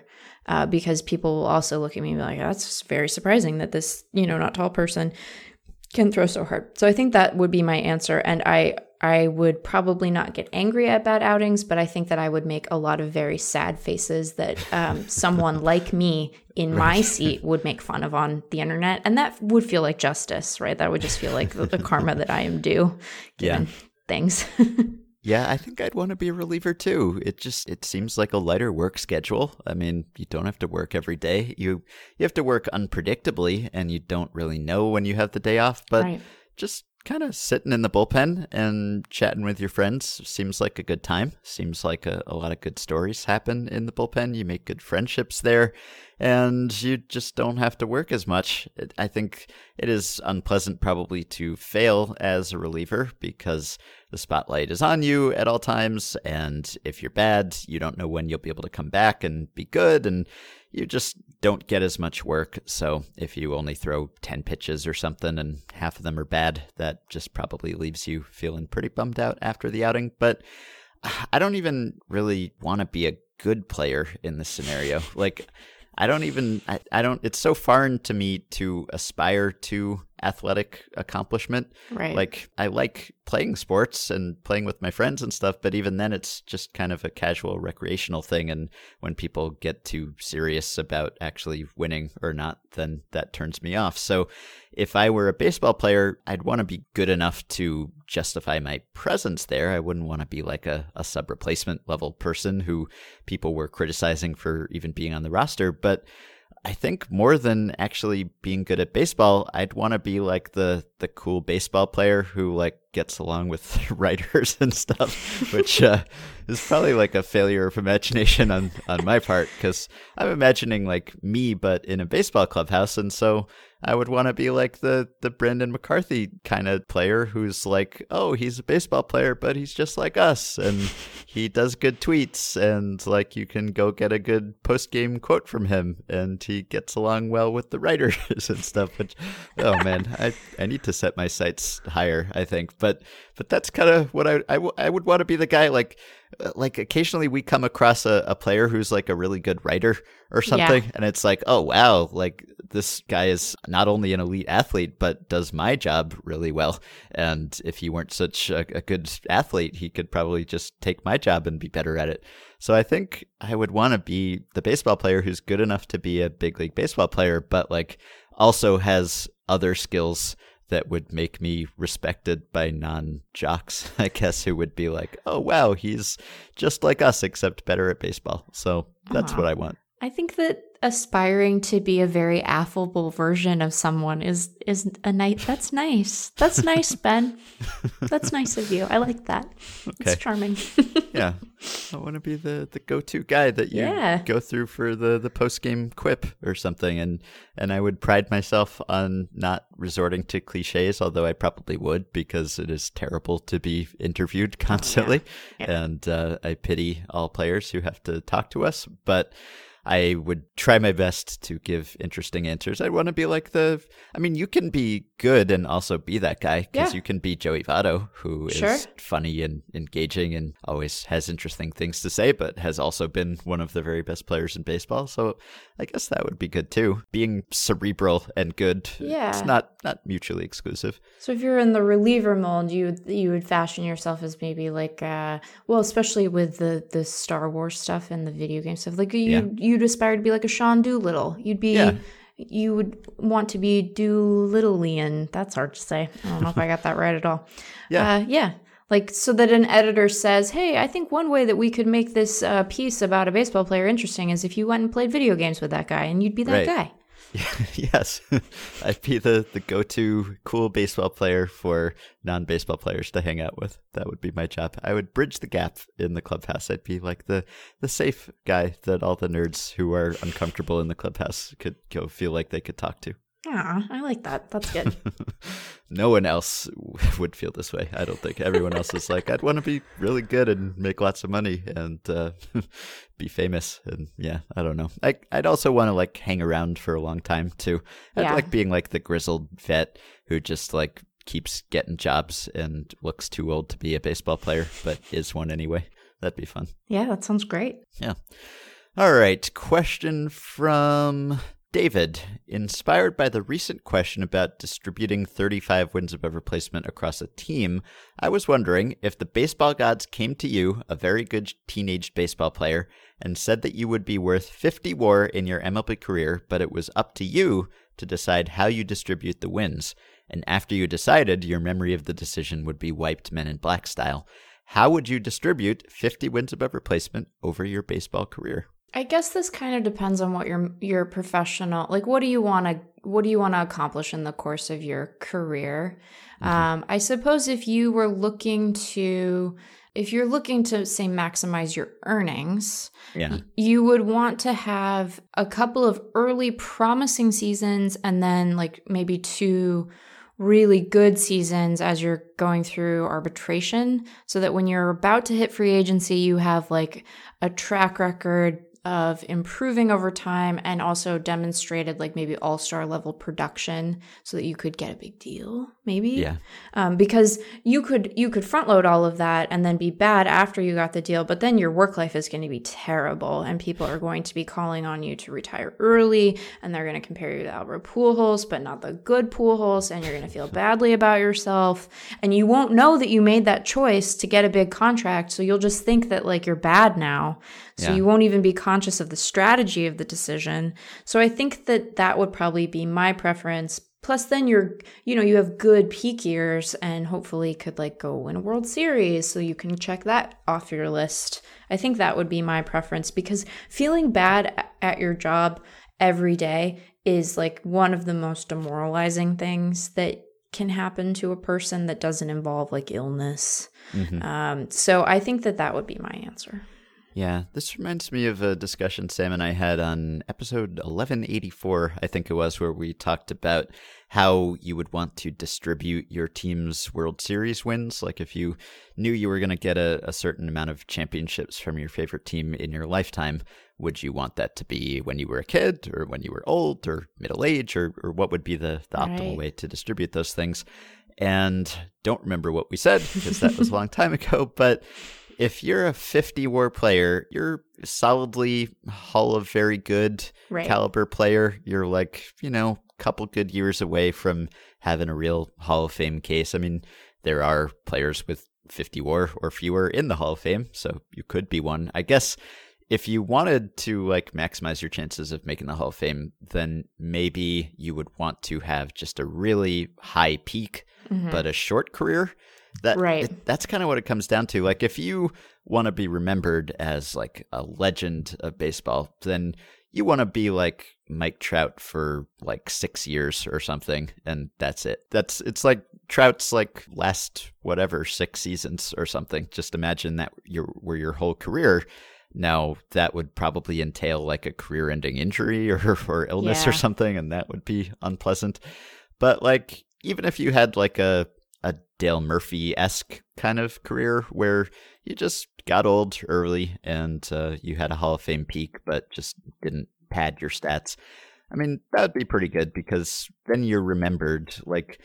Speaker 1: Uh, because people will also look at me and be like, that's very surprising that this, you know, not tall person can throw so hard. So I think that would be my answer. And I I would probably not get angry at bad outings, but I think that I would make a lot of very sad faces that um, someone like me in my seat would make fun of on the internet, and that would feel like justice, right? That would just feel like the, the karma that I am due, given things.
Speaker 2: Yeah, I think I'd want to be a reliever too. It just it seems like a lighter work schedule. I mean, you don't have to work every day. You you have to work unpredictably and you don't really know when you have the day off, but
Speaker 1: Right.
Speaker 2: just kind of sitting in the bullpen and chatting with your friends seems like a good time. Seems like a, a lot of good stories happen in the bullpen. You make good friendships there and you just don't have to work as much. I think it is unpleasant probably to fail as a reliever because the spotlight is on you at all times. And if you're bad, you don't know when you'll be able to come back and be good. And you just don't get as much work. So if you only throw 10 pitches or something and half of them are bad, that just probably leaves you feeling pretty bummed out after the outing. But I don't even really want to be a good player in this scenario. Like, I don't even, I, I don't, it's so foreign to me to aspire to athletic accomplishment.
Speaker 1: Right.
Speaker 2: Like, I like playing sports and playing with my friends and stuff, but even then, it's just kind of a casual recreational thing. And when people get too serious about actually winning or not, then that turns me off. So, if I were a baseball player, I'd want to be good enough to justify my presence there. I wouldn't want to be like a, a sub replacement level person who people were criticizing for even being on the roster. But I think more than actually being good at baseball, I'd want to be like the the cool baseball player who like gets along with writers and stuff, which uh, is probably like a failure of imagination on on my part because I'm imagining like me but in a baseball clubhouse, and so I would want to be like the the Brandon McCarthy kind of player who's like, oh, he's a baseball player, but he's just like us, and he does good tweets, and like you can go get a good post game quote from him, and he gets along well with the writers and stuff. Which, oh man, I I need to set my sights higher, I think, but but that's kind of what I I, w- I would want to be the guy like Uh, like occasionally we come across a, a player who's like a really good writer or something yeah. and it's like oh wow like this guy is not only an elite athlete but does my job really well and if he weren't such a, a good athlete he could probably just take my job and be better at it so i think i would want to be the baseball player who's good enough to be a big league baseball player but like also has other skills that would make me respected by non jocks, I guess, who would be like, oh, wow, he's just like us, except better at baseball. So that's what I want.
Speaker 1: I think that aspiring to be a very affable version of someone is is a nice that's nice that's nice ben that's nice of you i like that okay. it's charming
Speaker 2: yeah i want to be the the go-to guy that you yeah. go through for the the post-game quip or something and and i would pride myself on not resorting to cliches although i probably would because it is terrible to be interviewed constantly yeah. Yeah. and uh, i pity all players who have to talk to us but I would try my best to give interesting answers. I want to be like the. I mean, you can be good and also be that guy because yeah. you can be Joey Votto, who sure. is funny and engaging and always has interesting things to say, but has also been one of the very best players in baseball. So I guess that would be good too. Being cerebral and good, yeah, it's not not mutually exclusive.
Speaker 1: So if you're in the reliever mold, you you would fashion yourself as maybe like, uh, well, especially with the the Star Wars stuff and the video game stuff, like you yeah. You'd aspire to be like a Sean Doolittle. You'd be. Yeah you would want to be Doolittleian. That's hard to say. I don't know if I got that right at all. Yeah. Uh, yeah. Like, so that an editor says, hey, I think one way that we could make this uh, piece about a baseball player interesting is if you went and played video games with that guy and you'd be that right. guy.
Speaker 2: yes, I'd be the, the go to cool baseball player for non baseball players to hang out with. That would be my job. I would bridge the gap in the clubhouse. I'd be like the, the safe guy that all the nerds who are uncomfortable in the clubhouse could go feel like they could talk to.
Speaker 1: Yeah, I like that. That's good.
Speaker 2: no one else would feel this way. I don't think everyone else is like, I'd want to be really good and make lots of money and uh, be famous. And yeah, I don't know. I, I'd also want to like hang around for a long time too. I'd yeah. like being like the grizzled vet who just like keeps getting jobs and looks too old to be a baseball player, but is one anyway. That'd be fun.
Speaker 1: Yeah, that sounds great.
Speaker 2: Yeah. All right. Question from David, inspired by the recent question about distributing 35 wins above replacement across a team, I was wondering if the baseball gods came to you, a very good teenage baseball player, and said that you would be worth 50 WAR in your MLB career, but it was up to you to decide how you distribute the wins. And after you decided, your memory of the decision would be wiped Men in Black style. How would you distribute 50 wins above replacement over your baseball career?
Speaker 1: I guess this kind of depends on what your your professional like what do you want to what do you want to accomplish in the course of your career? Mm-hmm. Um, I suppose if you were looking to if you're looking to say maximize your earnings, yeah. you would want to have a couple of early promising seasons and then like maybe two really good seasons as you're going through arbitration so that when you're about to hit free agency you have like a track record of improving over time and also demonstrated like maybe all-star level production so that you could get a big deal maybe?
Speaker 2: Yeah.
Speaker 1: Um, because you could you could front load all of that and then be bad after you got the deal but then your work life is going to be terrible and people are going to be calling on you to retire early and they're going to compare you to Albert Pujols but not the good Pujols and you're going to feel badly about yourself. And you won't know that you made that choice to get a big contract so you'll just think that like you're bad now so yeah. you won't even be conscious of the strategy of the decision. So I think that that would probably be my preference. Plus, then you're, you know, you have good peak years and hopefully could like go win a World Series. So you can check that off your list. I think that would be my preference because feeling bad at your job every day is like one of the most demoralizing things that can happen to a person that doesn't involve like illness. Mm-hmm. Um, so I think that that would be my answer.
Speaker 2: Yeah, this reminds me of a discussion Sam and I had on episode 1184, I think it was, where we talked about how you would want to distribute your team's World Series wins. Like if you knew you were going to get a, a, certain amount of championships from your favorite team in your lifetime, would you want that to be when you were a kid or when you were old or middle age or, or what would be the, the optimal right. way to distribute those things? And don't remember what we said because that was a long time ago, but if you're a 50 war player, you're solidly Hall of Very Good
Speaker 1: Right.
Speaker 2: caliber player. You're like, you know, a couple good years away from having a real Hall of Fame case. I mean, there are players with 50 war or fewer in the Hall of Fame, so you could be one. I guess if you wanted to like maximize your chances of making the Hall of Fame, then maybe you would want to have just a really high peak
Speaker 1: Mhm.
Speaker 2: but a short career. That
Speaker 1: Right.
Speaker 2: it- that's kind of what it comes down to. Like if you want to be remembered as like a legend of baseball, then you want to be like Mike Trout for like 6 years or something and that's it. That's it's like Trout's like last whatever 6 seasons or something. Just imagine that your were your whole career. Now that would probably entail like a career-ending injury or or illness or something and that would be unpleasant. But like even if you had like a a Dale Murphy esque kind of career where you just got old early and uh, you had a Hall of Fame peak, but just didn't pad your stats. I mean, that would be pretty good because then you're remembered. Like,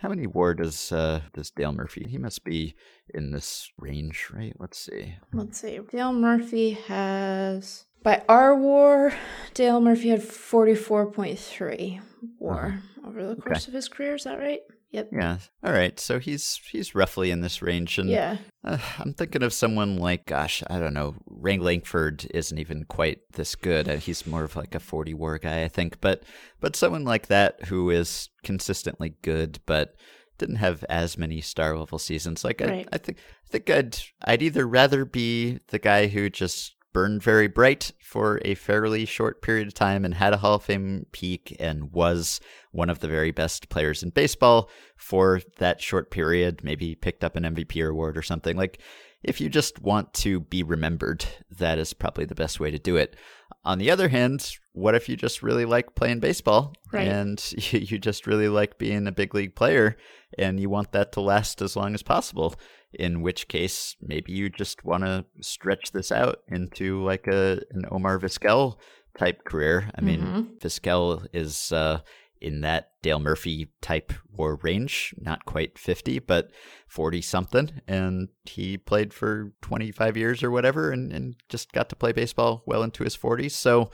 Speaker 2: how many WAR does uh, does Dale Murphy? He must be in this range, right? Let's see.
Speaker 1: Let's see. Dale Murphy has by our war, Dale Murphy had forty four point three war over the course of his career. Is that right? Yep.
Speaker 2: Yeah. All right. So he's he's roughly in this range, and
Speaker 1: Yeah.
Speaker 2: Uh, I'm thinking of someone like, gosh, I don't know. Ray Lankford isn't even quite this good. Uh, He's more of like a 40 war guy, I think. But but someone like that who is consistently good, but didn't have as many star level seasons. Like I, I think I think I'd I'd either rather be the guy who just burned very bright for a fairly short period of time and had a Hall of Fame peak and was one of the very best players in baseball for that short period, maybe picked up an MVP award or something. Like, if you just want to be remembered, that is probably the best way to do it. On the other hand, what if you just really like playing baseball
Speaker 1: Right.
Speaker 2: and you, you just really like being a big league player and you want that to last as long as possible? In which case, maybe you just want to stretch this out into like a an Omar Vizquel type career. I mean,
Speaker 1: Mhm.
Speaker 2: Vizquel is uh, in that Dale Murphy type war range, not quite 50, but 40 something. And he played for 25 years or whatever and, and just got to play baseball well into his 40s. So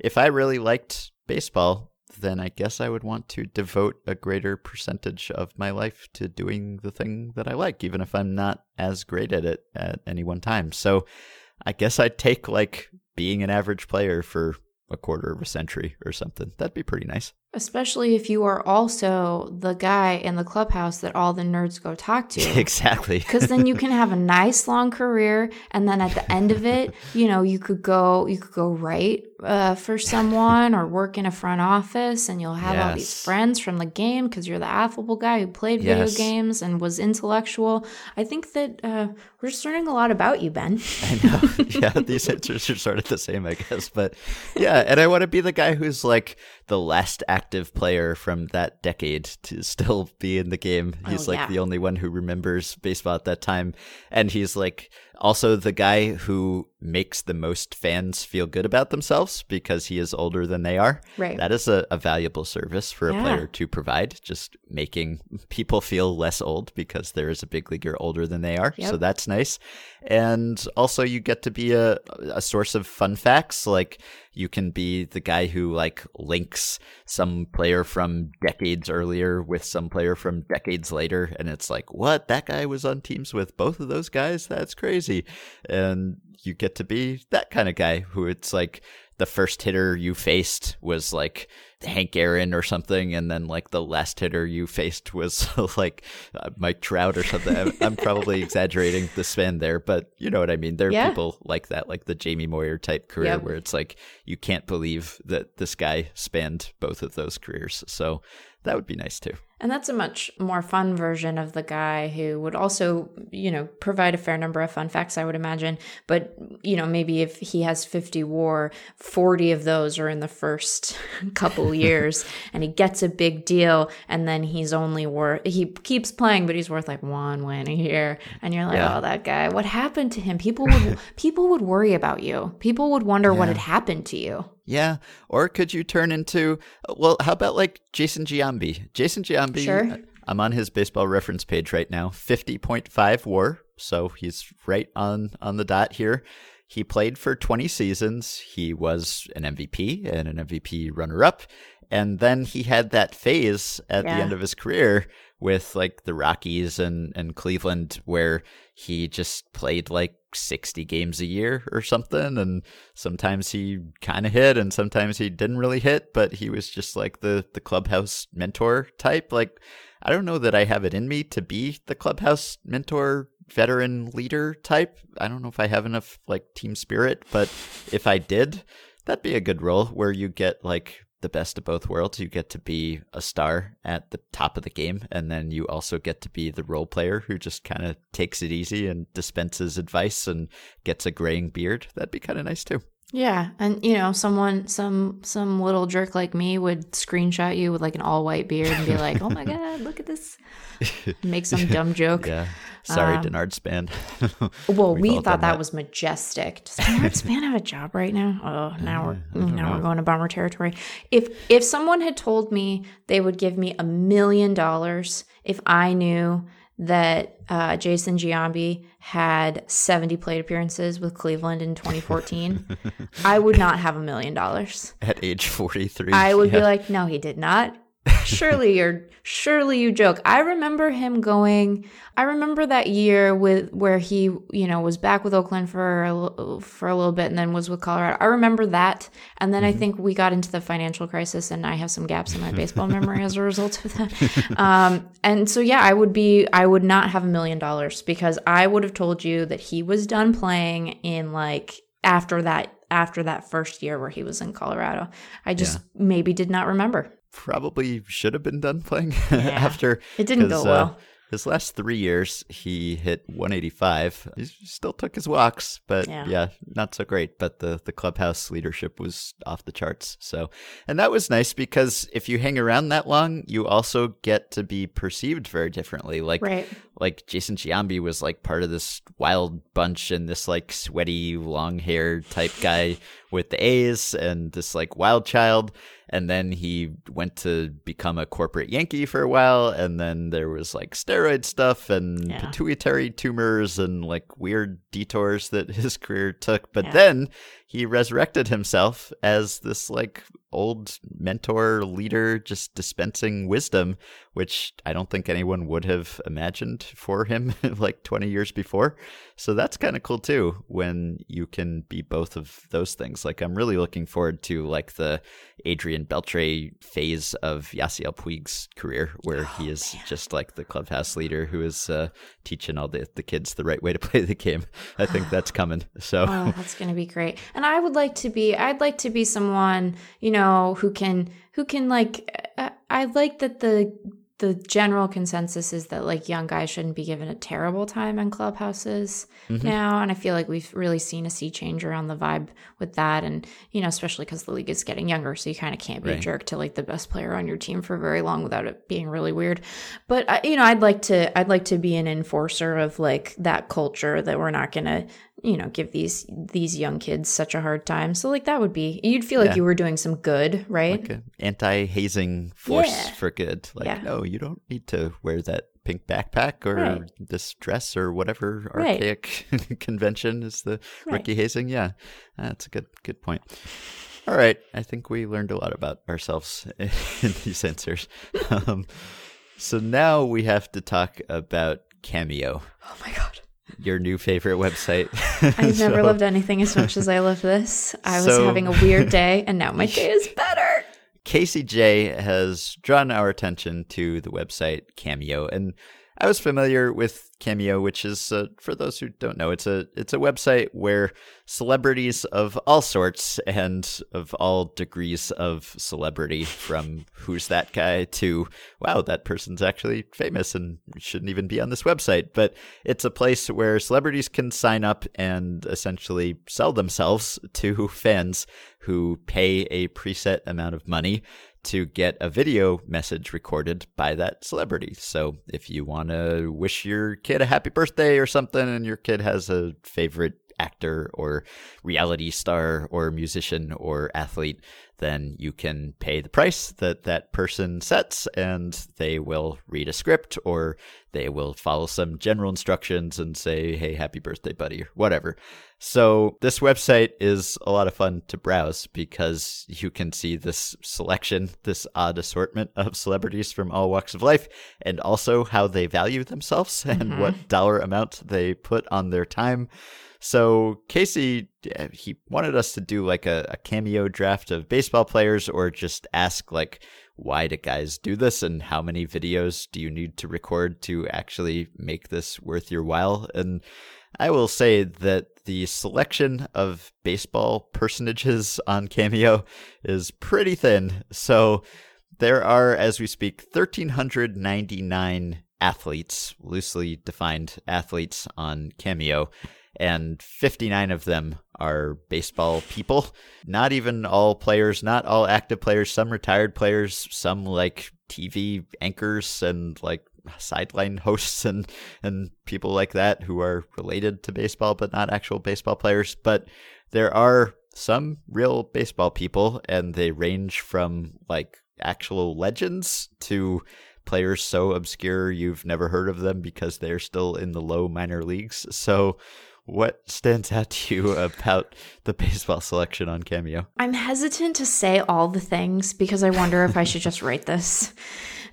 Speaker 2: if I really liked baseball, then I guess I would want to devote a greater percentage of my life to doing the thing that I like, even if I'm not as great at it at any one time. So I guess I'd take like being an average player for a quarter of a century or something. That'd be pretty nice.
Speaker 1: Especially if you are also the guy in the clubhouse that all the nerds go talk to.
Speaker 2: exactly.
Speaker 1: because then you can have a nice long career and then at the end of it you know you could go you could go write uh, for someone or work in a front office and you'll have all these friends from the game because you're the affable guy who played video games and was intellectual i think that uh, we're just learning a lot about you ben
Speaker 2: I know. yeah, these answers are sort of the same, I guess. But yeah, and I want to be the guy who's like the last active player from that decade to still be in the game. Oh, he's
Speaker 1: Oh,
Speaker 2: like
Speaker 1: yeah.
Speaker 2: the only one who remembers baseball at that time. And he's like also the guy who makes the most fans feel good about themselves because he is older than they are.
Speaker 1: Right.
Speaker 2: That is a, a valuable service for a
Speaker 1: Yeah.
Speaker 2: player to provide, just making people feel less old because there is a big leaguer older than they are. So that's nice. And also you get to be a a source of fun facts. Like you can be the guy who like links some player from decades earlier with some player from decades later and it's like, "What? That guy was on teams with both of those guys? That's crazy." And you get to be that kind of guy who it's like the first hitter you faced was like Hank Aaron or something, and then like the last hitter you faced was like uh, Mike Trout or something. I'm, I'm probably exaggerating the span there, but you know what I mean. There are
Speaker 1: Yeah.
Speaker 2: people like that, like the Jamie Moyer type career,
Speaker 1: Yep.
Speaker 2: where it's like you can't believe that this guy spanned both of those careers. So that would be nice too.
Speaker 1: And that's a much more fun version of the guy who would also, you know, provide a fair number of fun facts, I would imagine. But, you know, maybe if he has 50 war, 40 of those are in the first couple years and he gets a big deal and then he's only worth, he keeps playing, but he's worth like one win a year. And you're like,
Speaker 2: Yeah.
Speaker 1: oh, that guy, what happened to him? People would, people would worry about you. People would wonder what had happened to you.
Speaker 2: Yeah. Or could you turn into, well, how about like Jason Giambi? Jason Giambi,
Speaker 1: Sure.
Speaker 2: uh, I'm on his baseball reference page right now. 50.5 WAR, so he's right on on the dot here. He played for 20 seasons. He was an MVP and an MVP runner up. And then he had that phase at
Speaker 1: Yeah.
Speaker 2: the end of his career with like the Rockies and, and Cleveland where he just played like 60 games a year or something. And sometimes he kind of hit and sometimes he didn't really hit, but he was just like the, the clubhouse mentor type. Like, I don't know that I have it in me to be the clubhouse mentor veteran leader type. I don't know if I have enough like team spirit, but if I did, that'd be a good role where you get like the best of both worlds. You get to be a star at the top of the game, and then you also get to be the role player who just kind of takes it easy and dispenses advice and gets a graying beard. That'd be kind of nice too.
Speaker 1: Yeah, and you know, someone, some, some little jerk like me would screenshot you with like an all white beard and be like, "Oh my god, look at this!" Make some dumb joke.
Speaker 2: Yeah. Sorry,
Speaker 1: Um,
Speaker 2: Denard Span.
Speaker 1: Well,
Speaker 2: We've
Speaker 1: we thought that,
Speaker 2: that.
Speaker 1: was majestic. Does Denard Span have a job right now? Oh, now we're now we're going to bummer territory. If if someone had told me they would give me a million dollars if I knew that uh, Jason Giambi had 70 plate appearances with Cleveland in 2014, I would not have a million dollars.
Speaker 2: At age 43.
Speaker 1: I would be like, no, he did not. Surely you're surely you joke. I remember him going. I remember that year with where he, you know, was back with Oakland for a, for a little bit and then was with Colorado. I remember that, and then I think we got into the financial crisis, and I have some gaps in my baseball memory as a result of that. Um, and so yeah, I would be. I would not have a million dollars because I would have told you that he was done playing in like after that after that first year where he was in Colorado. I just maybe did not remember.
Speaker 2: Probably should have been done playing after.
Speaker 1: It didn't go well.
Speaker 2: Uh, his last three years, he hit 185. He still took his walks, but
Speaker 1: Yeah.
Speaker 2: yeah. not so great. But the, the clubhouse leadership was off the charts. So, and that was nice because if you hang around that long, you also get to be perceived very differently. Like,
Speaker 1: Right.
Speaker 2: like Jason Giambi was like part of this wild bunch and this like sweaty long hair type guy with the A's and this like wild child. And then he went to become a corporate Yankee for a while. And then there was like steroid stuff and
Speaker 1: Yeah.
Speaker 2: pituitary tumors and like weird detours that his career took. But
Speaker 1: Yeah.
Speaker 2: then he resurrected himself as this like old mentor leader just dispensing wisdom which i don't think anyone would have imagined for him like 20 years before so that's kind of cool too when you can be both of those things like i'm really looking forward to like the adrian beltre phase of yasiel puig's career where he is just like the clubhouse leader who is uh, teaching all the, the kids the right way to play the game i think that's coming so
Speaker 1: Oh, that's gonna be great. And I would like to be. I'd like to be someone you know who can who can like. I, I like that the the general consensus is that like young guys shouldn't be given a terrible time in clubhouses
Speaker 2: Mm-hmm.
Speaker 1: now, and I feel like we've really seen a sea change around the vibe with that, and you know especially because the league is getting younger, so you kind of can't be a jerk to like the best player on your team for very long without it being really weird. But uh, you know, I'd like to I'd like to be an enforcer of like that culture that we're not gonna you know give these these young kids such a hard time. So like that would be you'd feel like
Speaker 2: Yeah.
Speaker 1: you were doing some good, right?
Speaker 2: like an anti-hazing force
Speaker 1: Yeah.
Speaker 2: for good. Like,
Speaker 1: Yeah.
Speaker 2: no, you don't need to wear that pink backpack or
Speaker 1: Right.
Speaker 2: this dress or whatever
Speaker 1: Right.
Speaker 2: archaic convention is the
Speaker 1: Right.
Speaker 2: rookie hazing. Yeah, that's a good good point. All right, I think we learned a lot about ourselves in these answers. Um, so now we have to talk about Cameo,
Speaker 1: oh my god.
Speaker 2: Your new favorite website.
Speaker 1: I've never
Speaker 2: So-
Speaker 1: loved anything as much as I love this. I was
Speaker 2: So-
Speaker 1: having a weird day and now my day is better.
Speaker 2: Casey J has drawn our attention to the website Cameo, and I was familiar with Cameo, which is, uh, for those who don't know, it's a it's a website where celebrities of all sorts and of all degrees of celebrity, from who's that guy to wow, that person's actually famous and shouldn't even be on this website. But it's a place where celebrities can sign up and essentially sell themselves to fans who pay a preset amount of money to get a video message recorded by that celebrity. So if you want to wish your kid a happy birthday or something and your kid has a favorite actor or reality star or musician or athlete, then you can pay the price that that person sets and they will read a script or they will follow some general instructions and say, hey, happy birthday, buddy, or whatever. So this website is a lot of fun to browse because you can see this selection, this odd assortment of celebrities from all walks of life, and also how they value themselves and mm-hmm. what dollar amount they put on their time. So Casey, uh, he wanted us to do like a, a, cameo draft of baseball players, or just ask like, why do guys do this, and how many videos do you need to record to actually make this worth your while? And I will say that the selection of baseball personages on Cameo is pretty thin. So there are, as we speak, 1,399 athletes, loosely defined athletes on Cameo and 59 of them are baseball people. Not even all players, not all active players, some retired players, some like TV anchors and like sideline hosts and and people like that who are related to baseball but not actual baseball players, but there are some real baseball people and they range from like actual legends to players so obscure you've never heard of them because they're still in the low minor leagues. So what stands out to you about the baseball selection on Cameo?
Speaker 1: I'm hesitant to say all the things because I wonder if I should just write this.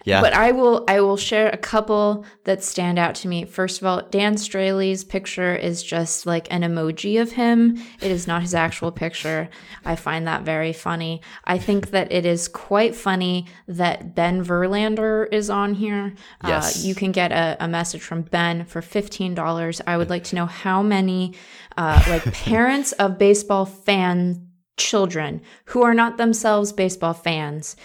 Speaker 2: Yeah.
Speaker 1: But I will I will share a couple that stand out to me. First of all, Dan Straily's picture is just like an emoji of him. It is not his actual picture. I find that very funny. I think that it is quite funny that Ben Verlander is on here.
Speaker 2: Uh, yes.
Speaker 1: Uh, you can get a, a, message from Ben for $15. I would like to know how many uh, like parents of baseball fan children who are not themselves baseball fans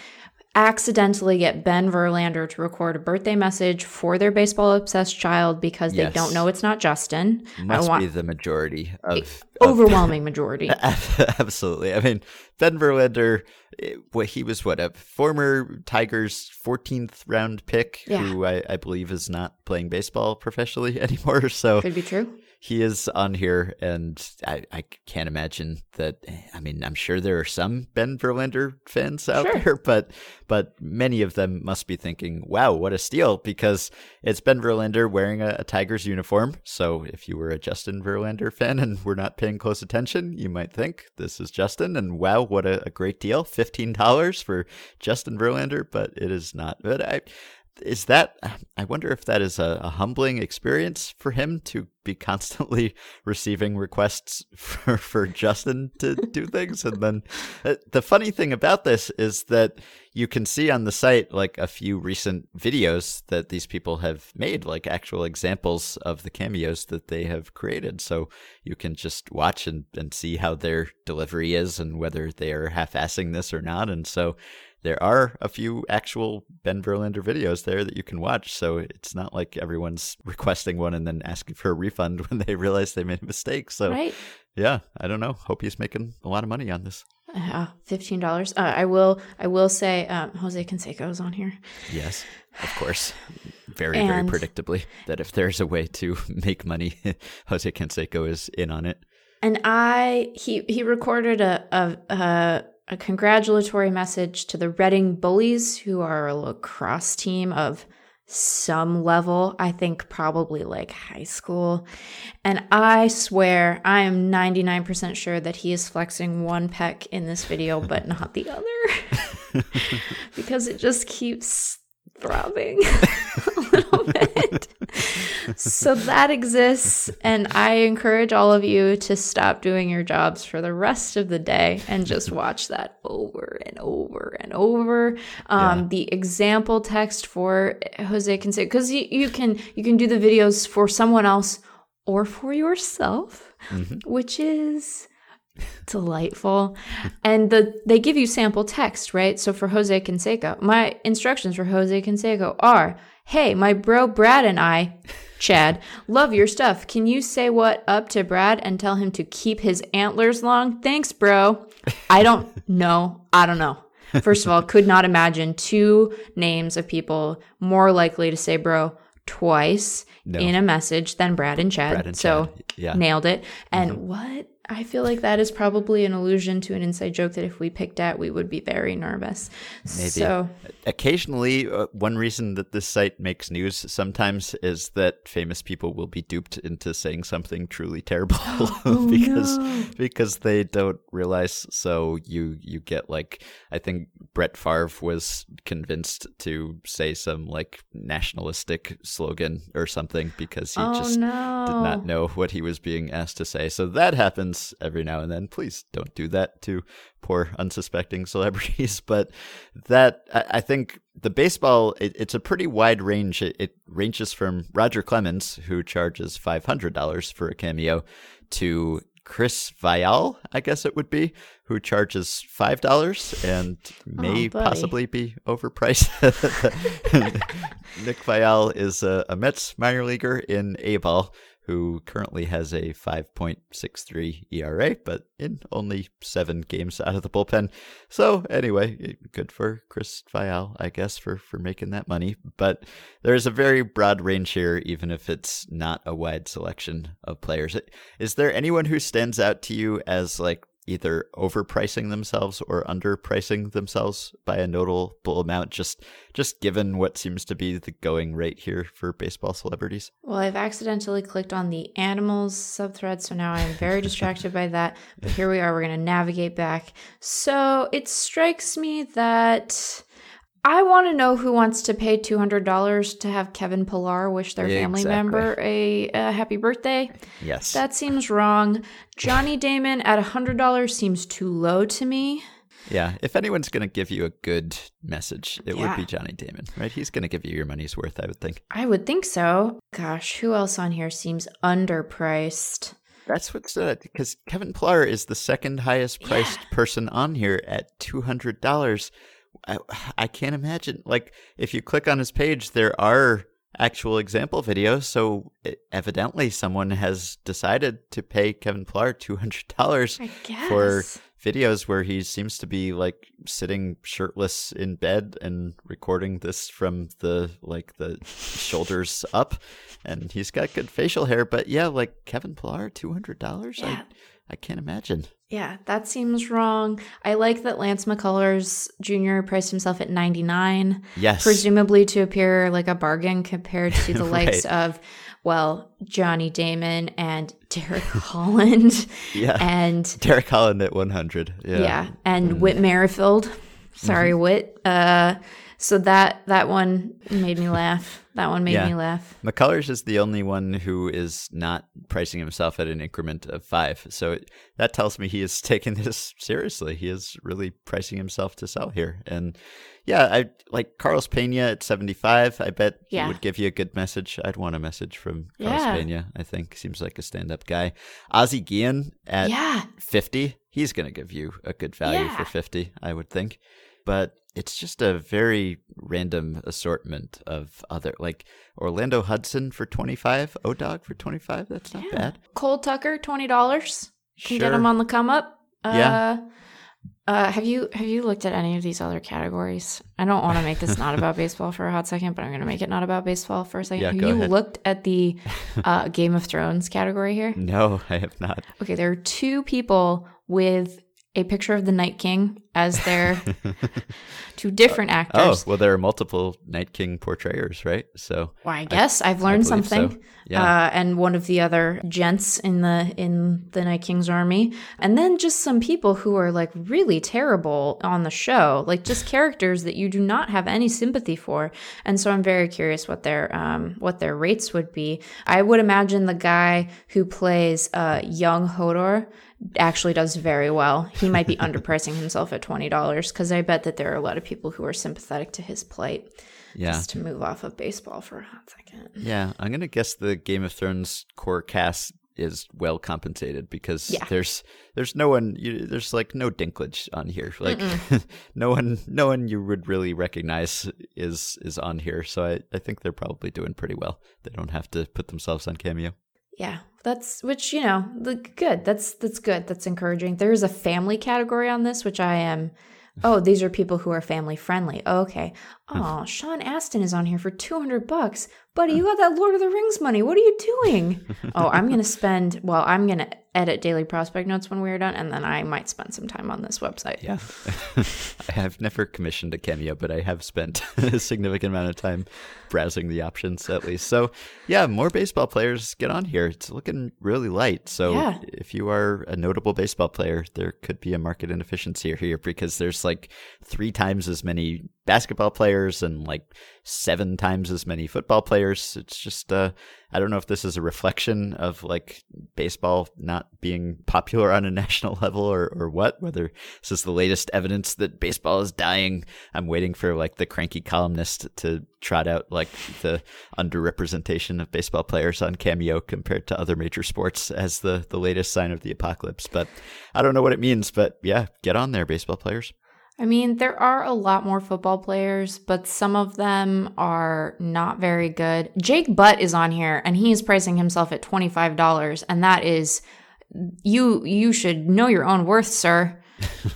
Speaker 1: accidentally get Ben Verlander to record a birthday message for their baseball obsessed child because yes. they don't know it's not Justin.
Speaker 2: Must want, be the majority of
Speaker 1: overwhelming of, majority.
Speaker 2: Absolutely. I mean, Ben Verlander, eh, what he was what a former Tigers 14th round pick yeah. who I, I believe is not playing baseball professionally anymore. So
Speaker 1: could be true
Speaker 2: he is on here, and I, I can't imagine that. I mean, I'm sure there are some Ben Verlander fans out sure. there, but but many of them must be thinking, "Wow, what a steal!" Because it's Ben Verlander wearing a, a Tigers uniform. So if you were a Justin Verlander fan and were not paying close attention, you might think this is Justin, and wow, what a, a great deal! Fifteen dollars for Justin Verlander, but it is not. But I is that i wonder if that is a, a, humbling experience for him to be constantly receiving requests for, for justin to do things? And then uh, the funny thing about this is that you can see on the site like a few recent videos that these people have made like actual examples of the cameos that they have created. So you can just watch and, and see how their delivery is and whether they are half-assing this or not. And so there are a few actual Ben Verlander videos there that you can watch. So it's not like everyone's requesting one and then asking for a refund when they realize they made a mistake. So,
Speaker 1: right.
Speaker 2: yeah, I don't know. Hope he's making a lot of money on this.
Speaker 1: Uh, fifteen dollars. Uh, I will. I will say, um, Jose Canseco is on here.
Speaker 2: Yes, of course. Very, and, very predictably, that if there's a way to make money, Jose Canseco is in on it.
Speaker 1: And I, he, he recorded a, a, a a congratulatory message to the Reading Bullies, who are a lacrosse team of some level, I think probably like high school. And I swear, I am 99% sure that he is flexing one pec in this video, but not the other. because it just keeps throbbing a little bit. So that exists. And I encourage all of you to stop doing your jobs for the rest of the day and just watch that over and over and over. Um, yeah. The example text for Jose Canseco, because you, you can you can do the videos for someone else or for yourself, mm-hmm. which is delightful. and the they give you sample text, right? So for Jose Canseco, my instructions for Jose Canseco are, "Hey, my bro Brad and I, Chad, love your stuff. Can you say what up to Brad and tell him to keep his antlers long? Thanks, bro." I don't know. I don't know. First of all, could not imagine two names of people more likely to say bro twice no. in a message than Brad and Chad. Brad and so Chad. Yeah. nailed it. And mm-hmm. what I feel like that is probably an allusion to an inside joke that if we picked at, we would be very nervous. Maybe. So
Speaker 2: occasionally, uh, one reason that this site makes news sometimes is that famous people will be duped into saying something truly terrible oh, because no. because they don't realize. So you you get like I think Brett Favre was convinced to say some like nationalistic slogan or something because he
Speaker 1: oh,
Speaker 2: just
Speaker 1: no.
Speaker 2: did not know what he was being asked to say. So that happens happens every now and then. Please don't do that to poor unsuspecting celebrities. But that I, think the baseball it, it's a pretty wide range. It, it ranges from Roger Clemens, who charges five hundred dollars for a cameo, to Chris Viall, I guess it would be, who charges five dollars and oh, may oh, possibly be overpriced. Nick Viall is a, a Mets minor leaguer in A ball who currently has a 5.63 ERA, but in only seven games out of the bullpen. So anyway, good for Chris Viall, I guess, for, for making that money. But there's a very broad range here, even if it's not a wide selection of players. Is there anyone who stands out to you as like either overpricing themselves or underpricing themselves by a notable amount just just given what seems to be the going rate here for baseball celebrities.
Speaker 1: Well i've accidentally clicked on the animals subthread so now i'm very distracted by that but here we are we're going to navigate back. So it strikes me that I want to know who wants to pay two hundred dollars to have Kevin Pillar wish their family exactly. member a, a, happy birthday.
Speaker 2: Yes,
Speaker 1: that seems wrong. Johnny Damon at hundred dollars seems too low to me.
Speaker 2: Yeah, if anyone's going to give you a good message, it yeah. would be Johnny Damon, right? He's going to give you your money's worth, I would think.
Speaker 1: I would think so. Gosh, who else on here seems underpriced?
Speaker 2: That's what's uh, because Kevin Pillar is the second highest priced yeah. person on here at two hundred dollars. I, I can't imagine. Like, if you click on his page, there are actual example videos. So it, evidently, someone has decided to pay Kevin Pillar two hundred dollars for videos where he seems to be like sitting shirtless in bed and recording this from the like the shoulders up, and he's got good facial hair. But yeah, like Kevin Pillar, two hundred dollars. Yeah. I, I can't imagine.
Speaker 1: Yeah, that seems wrong. I like that Lance McCullers Jr. priced himself at 99.
Speaker 2: Yes.
Speaker 1: Presumably to appear like a bargain compared to the right. likes of, well, Johnny Damon and Derek Holland.
Speaker 2: yeah.
Speaker 1: And
Speaker 2: Derek Holland at 100. Yeah.
Speaker 1: Yeah. And mm. Whit Merrifield. Sorry, mm-hmm. Whit. Uh, so that that one made me laugh. That one made yeah. me laugh.
Speaker 2: McCullers is the only one who is not pricing himself at an increment of five. So it, that tells me he is taking this seriously. He is really pricing himself to sell here. And yeah, I like Carlos Pena at 75. I bet yeah. he would give you a good message. I'd want a message from Carlos yeah. Pena, I think. Seems like a stand up guy. Ozzie Guillen at yeah. 50. He's going to give you a good value for 50, I would think. But it's just a very random assortment of other like Orlando Hudson for 25, O-Dog for 25. That's not yeah. bad.
Speaker 1: Cole Tucker, $20. Can
Speaker 2: sure.
Speaker 1: get him on the come up.
Speaker 2: Uh, yeah.
Speaker 1: Uh, have you have you looked at any of these other categories? I don't want to make this not about baseball for a hot second, but I'm going to make it not about baseball for a second.
Speaker 2: Yeah,
Speaker 1: have you
Speaker 2: ahead.
Speaker 1: looked at the uh, Game of Thrones category here?
Speaker 2: No, I have not.
Speaker 1: Okay, there are two people with a picture of the Night King as their two different oh, actors.
Speaker 2: Oh, well, there are multiple Night King portrayers, right? So,
Speaker 1: well, I guess I, have learned something. So. Yeah. Uh, and one of the other gents in the in the Night King's army, and then just some people who are like really terrible on the show, like just characters that you do not have any sympathy for. And so I'm very curious what their um, what their rates would be. I would imagine the guy who plays uh, young Hodor actually does very well. He might be underpricing himself at twenty dollars because I bet that there are a lot of people who are sympathetic to his plight. Yeah. Just to move off of baseball for a hot second.
Speaker 2: Yeah, I'm gonna guess the Game of Thrones core cast is well compensated because yeah. there's there's no one you, there's like no Dinklage on here like no one no one you would really recognize is is on here so I, I think they're probably doing pretty well they don't have to put themselves on cameo
Speaker 1: yeah, that's which you know, good. That's that's good. That's encouraging. There is a family category on this, which I am. Oh, these are people who are family friendly. Oh, okay. Oh, Sean Astin is on here for 200 bucks. Buddy, you got that Lord of the Rings money. What are you doing? oh, I'm going to spend, well, I'm going to edit daily prospect notes when we're done, and then I might spend some time on this website.
Speaker 2: Yeah. I have never commissioned a cameo, but I have spent a significant amount of time browsing the options at least. So, yeah, more baseball players get on here. It's looking really light. So,
Speaker 1: Yeah.
Speaker 2: if you are a notable baseball player, there could be a market inefficiency here because there's like three times as many basketball players and like seven times as many football players. It's just, uh, I don't know if this is a reflection of like baseball not being popular on a national level or, or what, whether this is the latest evidence that baseball is dying. I'm waiting for like the cranky columnist to trot out like the underrepresentation of baseball players on Cameo compared to other major sports as the, the latest sign of the apocalypse. But I don't know what it means, but yeah, get on there, baseball players.
Speaker 1: I mean, there are a lot more football players, but some of them are not very good. Jake Butt is on here and he is pricing himself at $25 and that is you you should know your own worth, sir.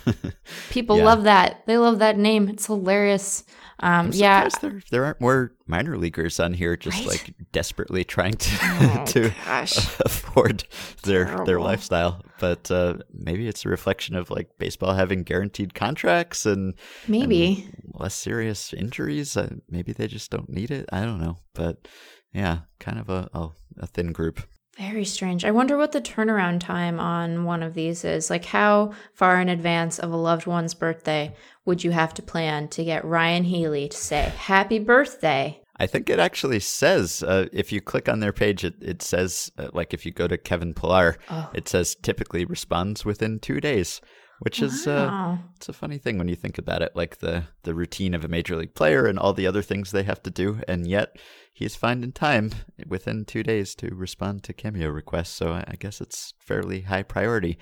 Speaker 1: People
Speaker 2: Yeah.
Speaker 1: love that. They love that name. It's hilarious. Um
Speaker 2: I'm
Speaker 1: yeah.
Speaker 2: there, there aren't more minor leaguers on here just
Speaker 1: Right?
Speaker 2: like desperately trying to
Speaker 1: Oh,
Speaker 2: to
Speaker 1: gosh.
Speaker 2: afford their their lifestyle. But uh, maybe it's a reflection of like baseball having guaranteed contracts and
Speaker 1: Maybe.
Speaker 2: and less serious injuries. Uh, maybe they just don't need it. I don't know. But yeah, kind of a a, a thin group.
Speaker 1: Very strange. I wonder what the turnaround time on one of these is. Like, how far in advance of a loved one's birthday would you have to plan to get Ryan Healy to say, Happy birthday?
Speaker 2: I think it actually says uh, if you click on their page, it it says uh, like if you go to Kevin Pillar,
Speaker 1: Oh.
Speaker 2: it says typically responds within two days, which is uh, it's a funny thing when you think about it, like the the routine of a major league player and all the other things they have to do, and yet he's finding time within two days to respond to cameo requests. So I I guess it's fairly high priority.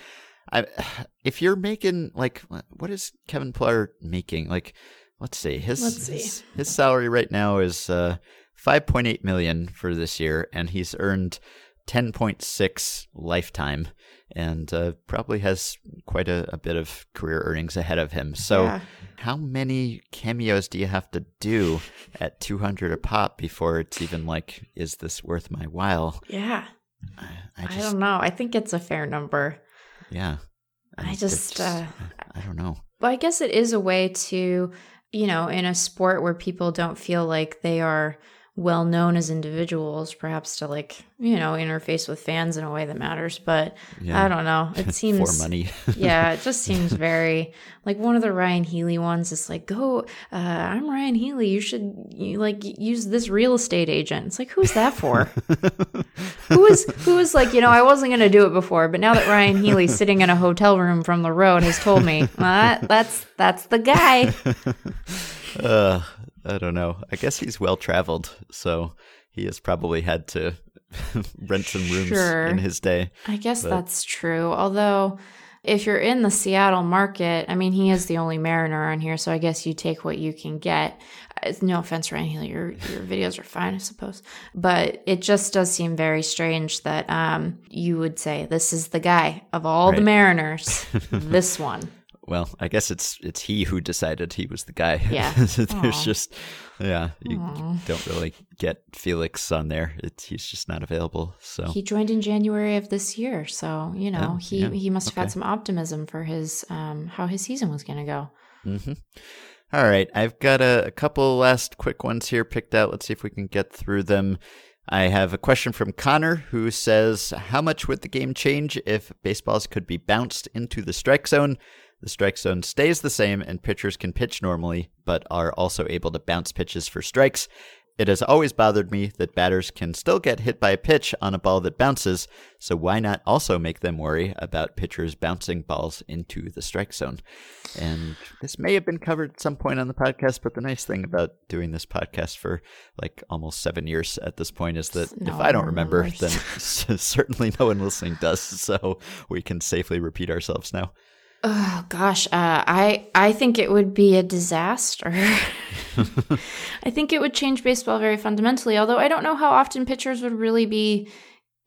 Speaker 2: I, if you're making like what is Kevin Pillar making? Like, let's see, his
Speaker 1: Let's see.
Speaker 2: his, his salary right now is uh, 5.8 million for this year, and he's earned 10.6 lifetime, and uh, probably has quite a, a bit of career earnings ahead of him. So,
Speaker 1: Yeah.
Speaker 2: how many cameos do you have to do at 200 a pop before it's even like, is this worth my while?
Speaker 1: Yeah.
Speaker 2: I, I
Speaker 1: I, don't know. I think it's a fair number.
Speaker 2: yeah.
Speaker 1: I
Speaker 2: it's
Speaker 1: just, uh,
Speaker 2: I don't know.
Speaker 1: But I guess it is a way to, you know, in a sport where people don't feel like they are well known as individuals, perhaps to like, you know, interface with fans in a way that matters. But
Speaker 2: Yeah.
Speaker 1: I don't know. It seems
Speaker 2: For money.
Speaker 1: yeah, it just seems very like one of the Ryan Healy ones is like, go, uh, I'm Ryan Healy. You should you, like use this real estate agent. It's like, who's that for? who is who is like, you know, I wasn't gonna do it before, but now that Ryan Healy sitting in a hotel room from the road has told me, well, that, that's that's the guy.
Speaker 2: Uh, I don't know. I guess he's well traveled, so he has probably had to rent some rooms
Speaker 1: Sure.
Speaker 2: in his day.
Speaker 1: I guess
Speaker 2: But-
Speaker 1: that's true. Although, if you're in the Seattle market, I mean, he is the only Mariner on here, so I guess you take what you can get. Uh, No offense, Ryan Healy, your your videos are fine, I suppose, but it just does seem very strange that um you would say this is the guy of all the Mariners, this one.
Speaker 2: Well, I guess it's it's he who decided he was the guy.
Speaker 1: Yeah.
Speaker 2: There's
Speaker 1: Aw.
Speaker 2: just yeah, you,
Speaker 1: Aw.
Speaker 2: you don't really get Felix on there. It's he's just not available. So
Speaker 1: He joined in January of this year, so you know
Speaker 2: Oh,
Speaker 1: he
Speaker 2: yeah.
Speaker 1: he must have
Speaker 2: Okay.
Speaker 1: had some optimism for his um how his season was going to go.
Speaker 2: hmm All right, I've got a, a couple last quick ones here picked out. Let's see if we can get through them. I have a question from Connor who says, How much would the game change if baseballs could be bounced into the strike zone? The strike zone stays the same and pitchers can pitch normally, but are also able to bounce pitches for strikes. It has always bothered me that batters can still get hit by a pitch on a ball that bounces, so why not also make them worry about pitchers bouncing balls into the strike zone? And this may have been covered at some point on the podcast, but the nice thing about doing this podcast for like almost seven years at this point is that
Speaker 1: No
Speaker 2: if I don't remember,
Speaker 1: remembers.
Speaker 2: then certainly no one listening does, so we can safely repeat ourselves now.
Speaker 1: Oh gosh, uh, I I think it would be a disaster. I think it would change baseball very fundamentally. Although I don't know how often pitchers would really be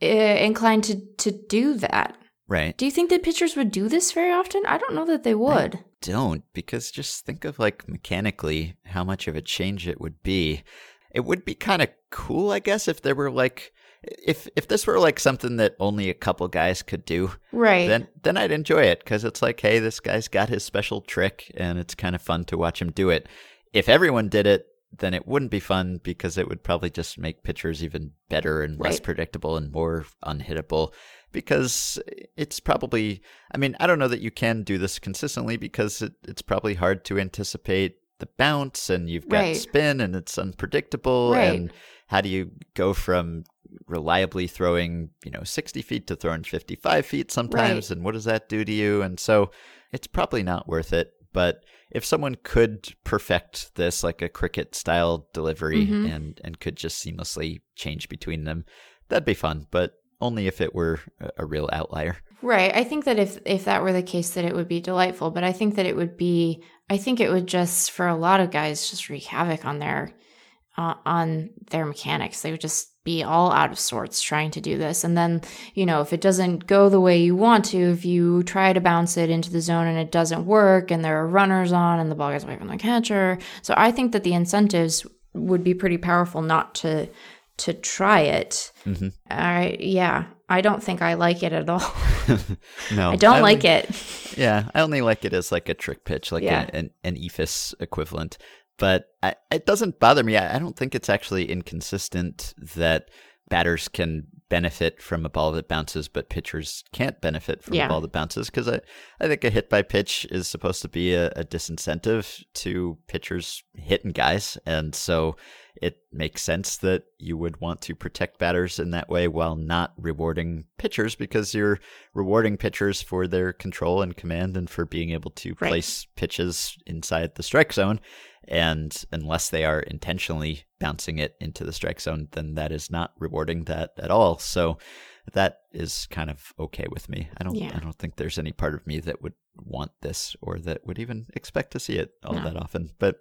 Speaker 1: uh, inclined to to do that.
Speaker 2: Right.
Speaker 1: Do you think that pitchers would do this very often? I don't know that they would.
Speaker 2: don't because just think of like mechanically how much of a change it would be. It would be kind of cool, I guess, if there were like if if this were like something that only a couple guys could do,
Speaker 1: right?
Speaker 2: Then then I'd enjoy it because it's like, hey, this guy's got his special trick, and it's kind of fun to watch him do it. If everyone did it, then it wouldn't be fun because it would probably just make pitchers even better and less right. predictable and more unhittable. Because it's probably, I mean, I don't know that you can do this consistently because it, it's probably hard to anticipate the bounce and you've got right. spin and it's unpredictable. Right. And how do you go from reliably throwing, you know, 60 feet to throwing 55 feet sometimes. Right. And what does that do to you? And so it's probably not worth it. But if someone could perfect this like a cricket style delivery mm-hmm. and, and could just seamlessly change between them, that'd be fun. But only if it were a real outlier.
Speaker 1: Right. I think that if if that were the case that it would be delightful, but I think that it would be I think it would just for a lot of guys just wreak havoc on their uh, on their mechanics. They would just be all out of sorts trying to do this. And then, you know, if it doesn't go the way you want to, if you try to bounce it into the zone and it doesn't work and there are runners on and the ball gets away from the catcher. So I think that the incentives would be pretty powerful not to to try it. Mm-hmm. I yeah, I don't think I like it at all. no, I don't I like only, it.
Speaker 2: Yeah, I only like it as like a trick pitch, like yeah. an, an, an eephus equivalent but I, it doesn't bother me. I, I don't think it's actually inconsistent that batters can benefit from a ball that bounces, but pitchers can't benefit from yeah. a ball that bounces because I, I think a hit by pitch is supposed to be a, a, disincentive to pitchers hitting guys. And so it makes sense that you would want to protect batters in that way while not rewarding pitchers because you're rewarding pitchers for their control and command and for being able to right. place pitches inside the strike zone. And unless they are intentionally bouncing it into the strike zone, then that is not rewarding that at all. So that is kind of okay with me. I don't yeah. I don't think there's any part of me that would want this or that would even expect to see it all no. that often. But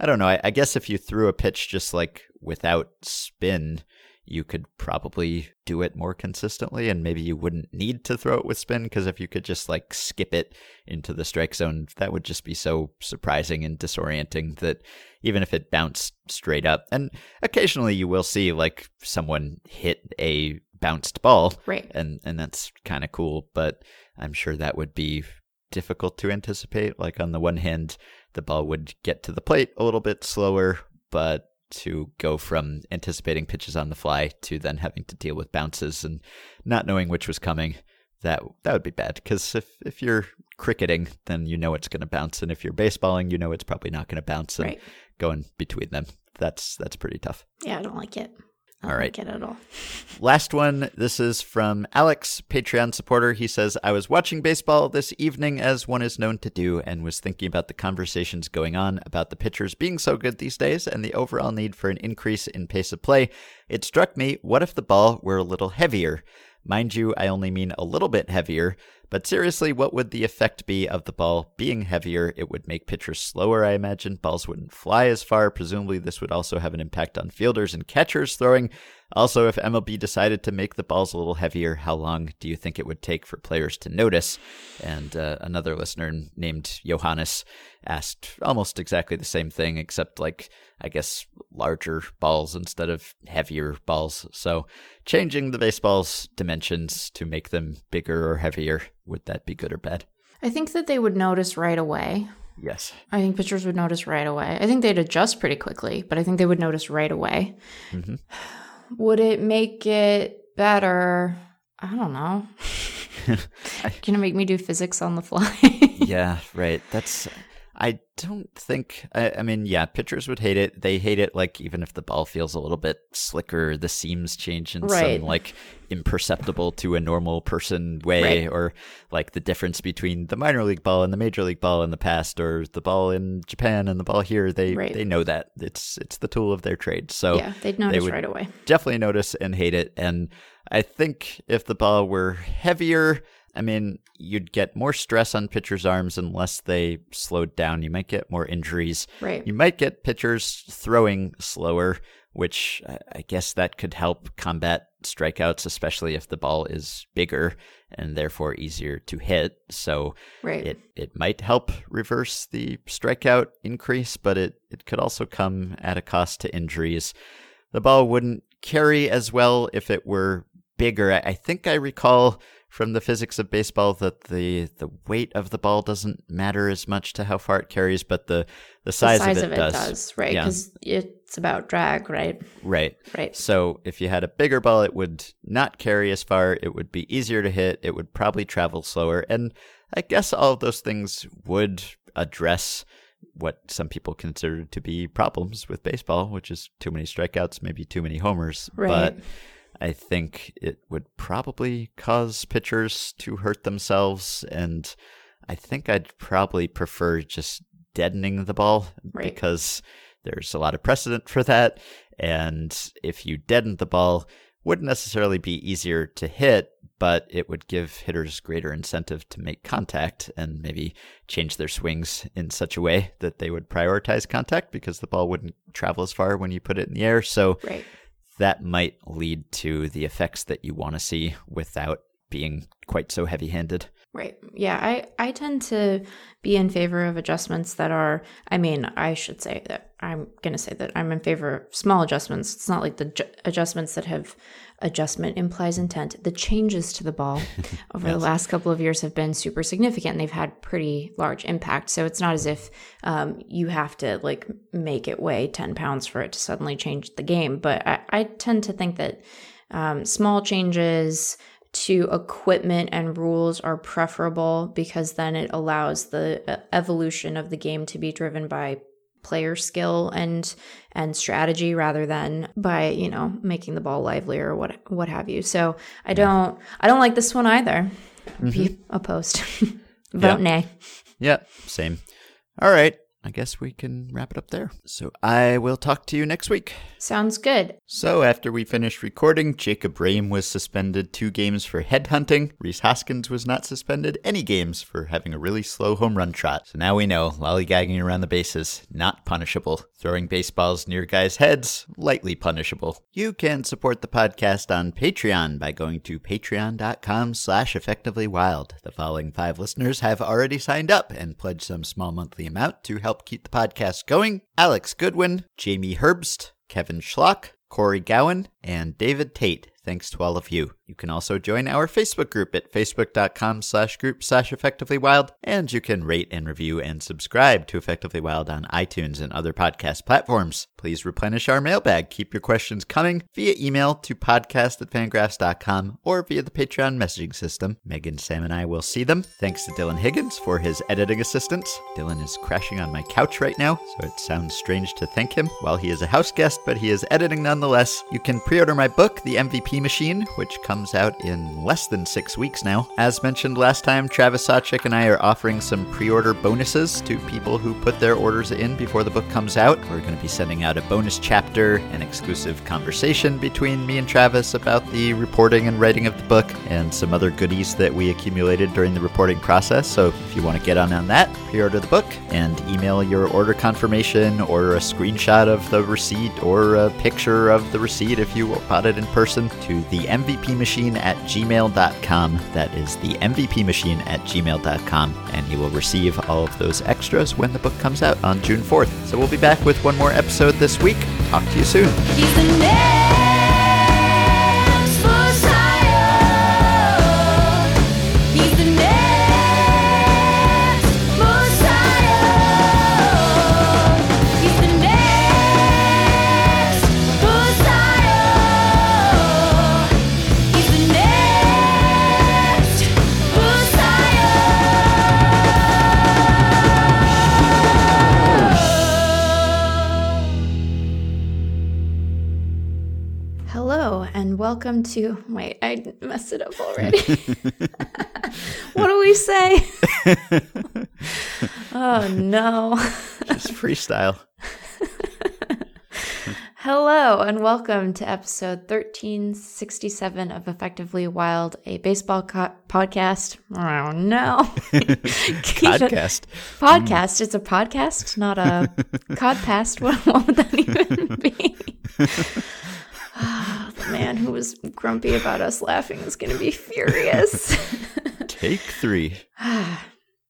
Speaker 2: I don't know. I, I guess if you threw a pitch just like without spin, you could probably do it more consistently and maybe you wouldn't need to throw it with spin because if you could just like skip it into the strike zone that would just be so surprising and disorienting that even if it bounced straight up and occasionally you will see like someone hit a bounced ball
Speaker 1: right.
Speaker 2: and and that's kind of cool but i'm sure that would be difficult to anticipate. Like on the one hand the ball would get to the plate a little bit slower but to go from anticipating pitches on the fly to then having to deal with bounces and not knowing which was coming that that would be bad. Because if if you're cricketing then you know it's going to bounce. And if you're baseballing you know it's probably not going to bounce and right. going between them. That's that's pretty tough.
Speaker 1: Yeah i don't like it all right. Like it all.
Speaker 2: Last one. This is from Alex, Patreon supporter. He says, I was watching baseball this evening, as one is known to do, and was thinking about the conversations going on about the pitchers being so good these days and the overall need for an increase in pace of play. It struck me, what if the ball were a little heavier? Mind you, I only mean a little bit heavier, but seriously, what would the effect be of the ball being heavier? It would make pitchers slower, I imagine. Balls wouldn't fly as far. Presumably, this would also have an impact on fielders and catchers throwing. Also, if MLB decided to make the balls a little heavier, how long do you think it would take for players to notice? And uh, another listener named Johannes asked almost exactly the same thing, except like, I guess, larger balls instead of heavier balls. So, changing the baseball's dimensions to make them bigger or heavier, would that be good or bad?
Speaker 1: I think that they would notice right away.
Speaker 2: Yes.
Speaker 1: I think pitchers would notice right away. I think they'd adjust pretty quickly, but I think they would notice right away. Mm-hmm. Would it make it better? I don't know. Can it make me do physics on the fly?
Speaker 2: yeah, right. That's I don't think. I, I, mean, yeah, pitchers would hate it. They hate it, like even if the ball feels a little bit slicker, the seams change in right. some like imperceptible to a normal person way, right. or like the difference between the minor league ball and the major league ball in the past, or the ball in Japan and the ball here. They right. they know that it's it's the tool of their trade. So
Speaker 1: yeah, they'd notice they right away.
Speaker 2: Definitely notice and hate it. And I think if the ball were heavier I mean, you'd get more stress on pitchers' arms unless they slowed down. You might get more injuries.
Speaker 1: Right.
Speaker 2: You might get pitchers throwing slower, which I guess that could help combat strikeouts, especially if the ball is bigger and therefore easier to hit. So
Speaker 1: Right.
Speaker 2: it, it might help reverse the strikeout increase, but it, it could also come at a cost to injuries. The ball wouldn't carry as well if it were bigger. I, I think I recall from the physics of baseball that the the weight of the ball doesn't matter as much to how far it carries, but the the size,
Speaker 1: the size
Speaker 2: of it, does.
Speaker 1: right?
Speaker 2: Yeah.
Speaker 1: Because it's about drag, right?
Speaker 2: Right.
Speaker 1: Right.
Speaker 2: So if you had a bigger ball, it would not carry as far. It would be easier to hit. It would probably travel slower. And I guess all of those things would address what some people consider to be problems with baseball, which is too many strikeouts, maybe too many homers.
Speaker 1: Right.
Speaker 2: But I think it would probably cause pitchers to hurt themselves. And I think I'd probably prefer just deadening the ball
Speaker 1: Right.
Speaker 2: because there's a lot of precedent for that. And if you deaden the ball, wouldn't necessarily be easier to hit, but it would give hitters greater incentive to make contact and maybe change their swings in such a way that they would prioritize contact because the ball wouldn't travel as far when you put it in the air. So
Speaker 1: Right.
Speaker 2: That might lead to the effects that you want to see without being quite so heavy handed.
Speaker 1: Right. Yeah, I I tend to be in favor of adjustments that are I mean, I should say that I'm going to say that I'm in favor of small adjustments. It's not like the ju- adjustments that have adjustment implies intent. The changes to the ball over the last couple of years have been super significant and they've had pretty large impact. So it's not as if um, you have to like make it weigh 10 pounds for it to suddenly change the game. But I, I tend to think that um, small changes to equipment and rules are preferable because then it allows the uh, evolution of the game to be driven by player skill and and strategy rather than by you know making the ball livelier or what what have you so i don't i don't like this one either be opposed vote
Speaker 2: Yeah.
Speaker 1: nay
Speaker 2: Yeah, same. All right. I guess we can wrap it up there. So I will talk to you next week.
Speaker 1: sounds good
Speaker 2: So, after we finished recording, Jacob Rhame was suspended two games for headhunting. Rhys Hoskins was not suspended any games for having a really slow home run trot. So now we know lollygagging around the bases, not punishable. Throwing baseballs near guys' heads, lightly punishable. You can support the podcast on Patreon by going to patreon.com slash effectivelywild. The following five listeners have already signed up and pledged some small monthly amount to help keep the podcast going. Alex Goodwin, Jamie Herbst, Kevin Schlock, Corey Gowan, and David Tate. Thanks to all of you. You can also join our Facebook group at facebook.com slash group slash effectively wild, and you can rate and review and subscribe to Effectively Wild on iTunes and other podcast platforms. Please replenish our mailbag. Keep your questions coming via email to podcast at fangraphs.com or via the Patreon messaging system. Megan, Sam, and I will see them. Thanks to Dylan Higgins for his editing assistance. Dylan is crashing on my couch right now, so it sounds strange to thank him while he is a house guest, but he is editing nonetheless. You can pre order my book, The MVP Machine, which comes out in less than six weeks now. As mentioned last time, Travis Sawchik and I are offering some pre order bonuses to people who put their orders in before the book comes out. We're going to be sending out a bonus chapter, an exclusive conversation between me and Travis about the reporting and writing of the book, and some other goodies that we accumulated during the reporting process. So if you want to get on on that, pre order the book and email your order confirmation or a screenshot of the receipt or a picture of the receipt if you bought it in person to the MVP machine at gmail.com. That is the MVP machine at gmail.com, and you will receive all of those extras when the book comes out on June 4th. So we'll be back with one more episode this week. Talk to you soon.
Speaker 1: Welcome to wait i messed it up already what do we say oh no
Speaker 2: Just freestyle.
Speaker 1: Hello and welcome to episode 1367 of Effectively Wild, a baseball co- podcast. Oh no.
Speaker 2: Podcast.
Speaker 1: Podcast. It's a podcast, not a codpast. What, what would that even be? Man who was grumpy about us laughing is going to be furious.
Speaker 2: Take three.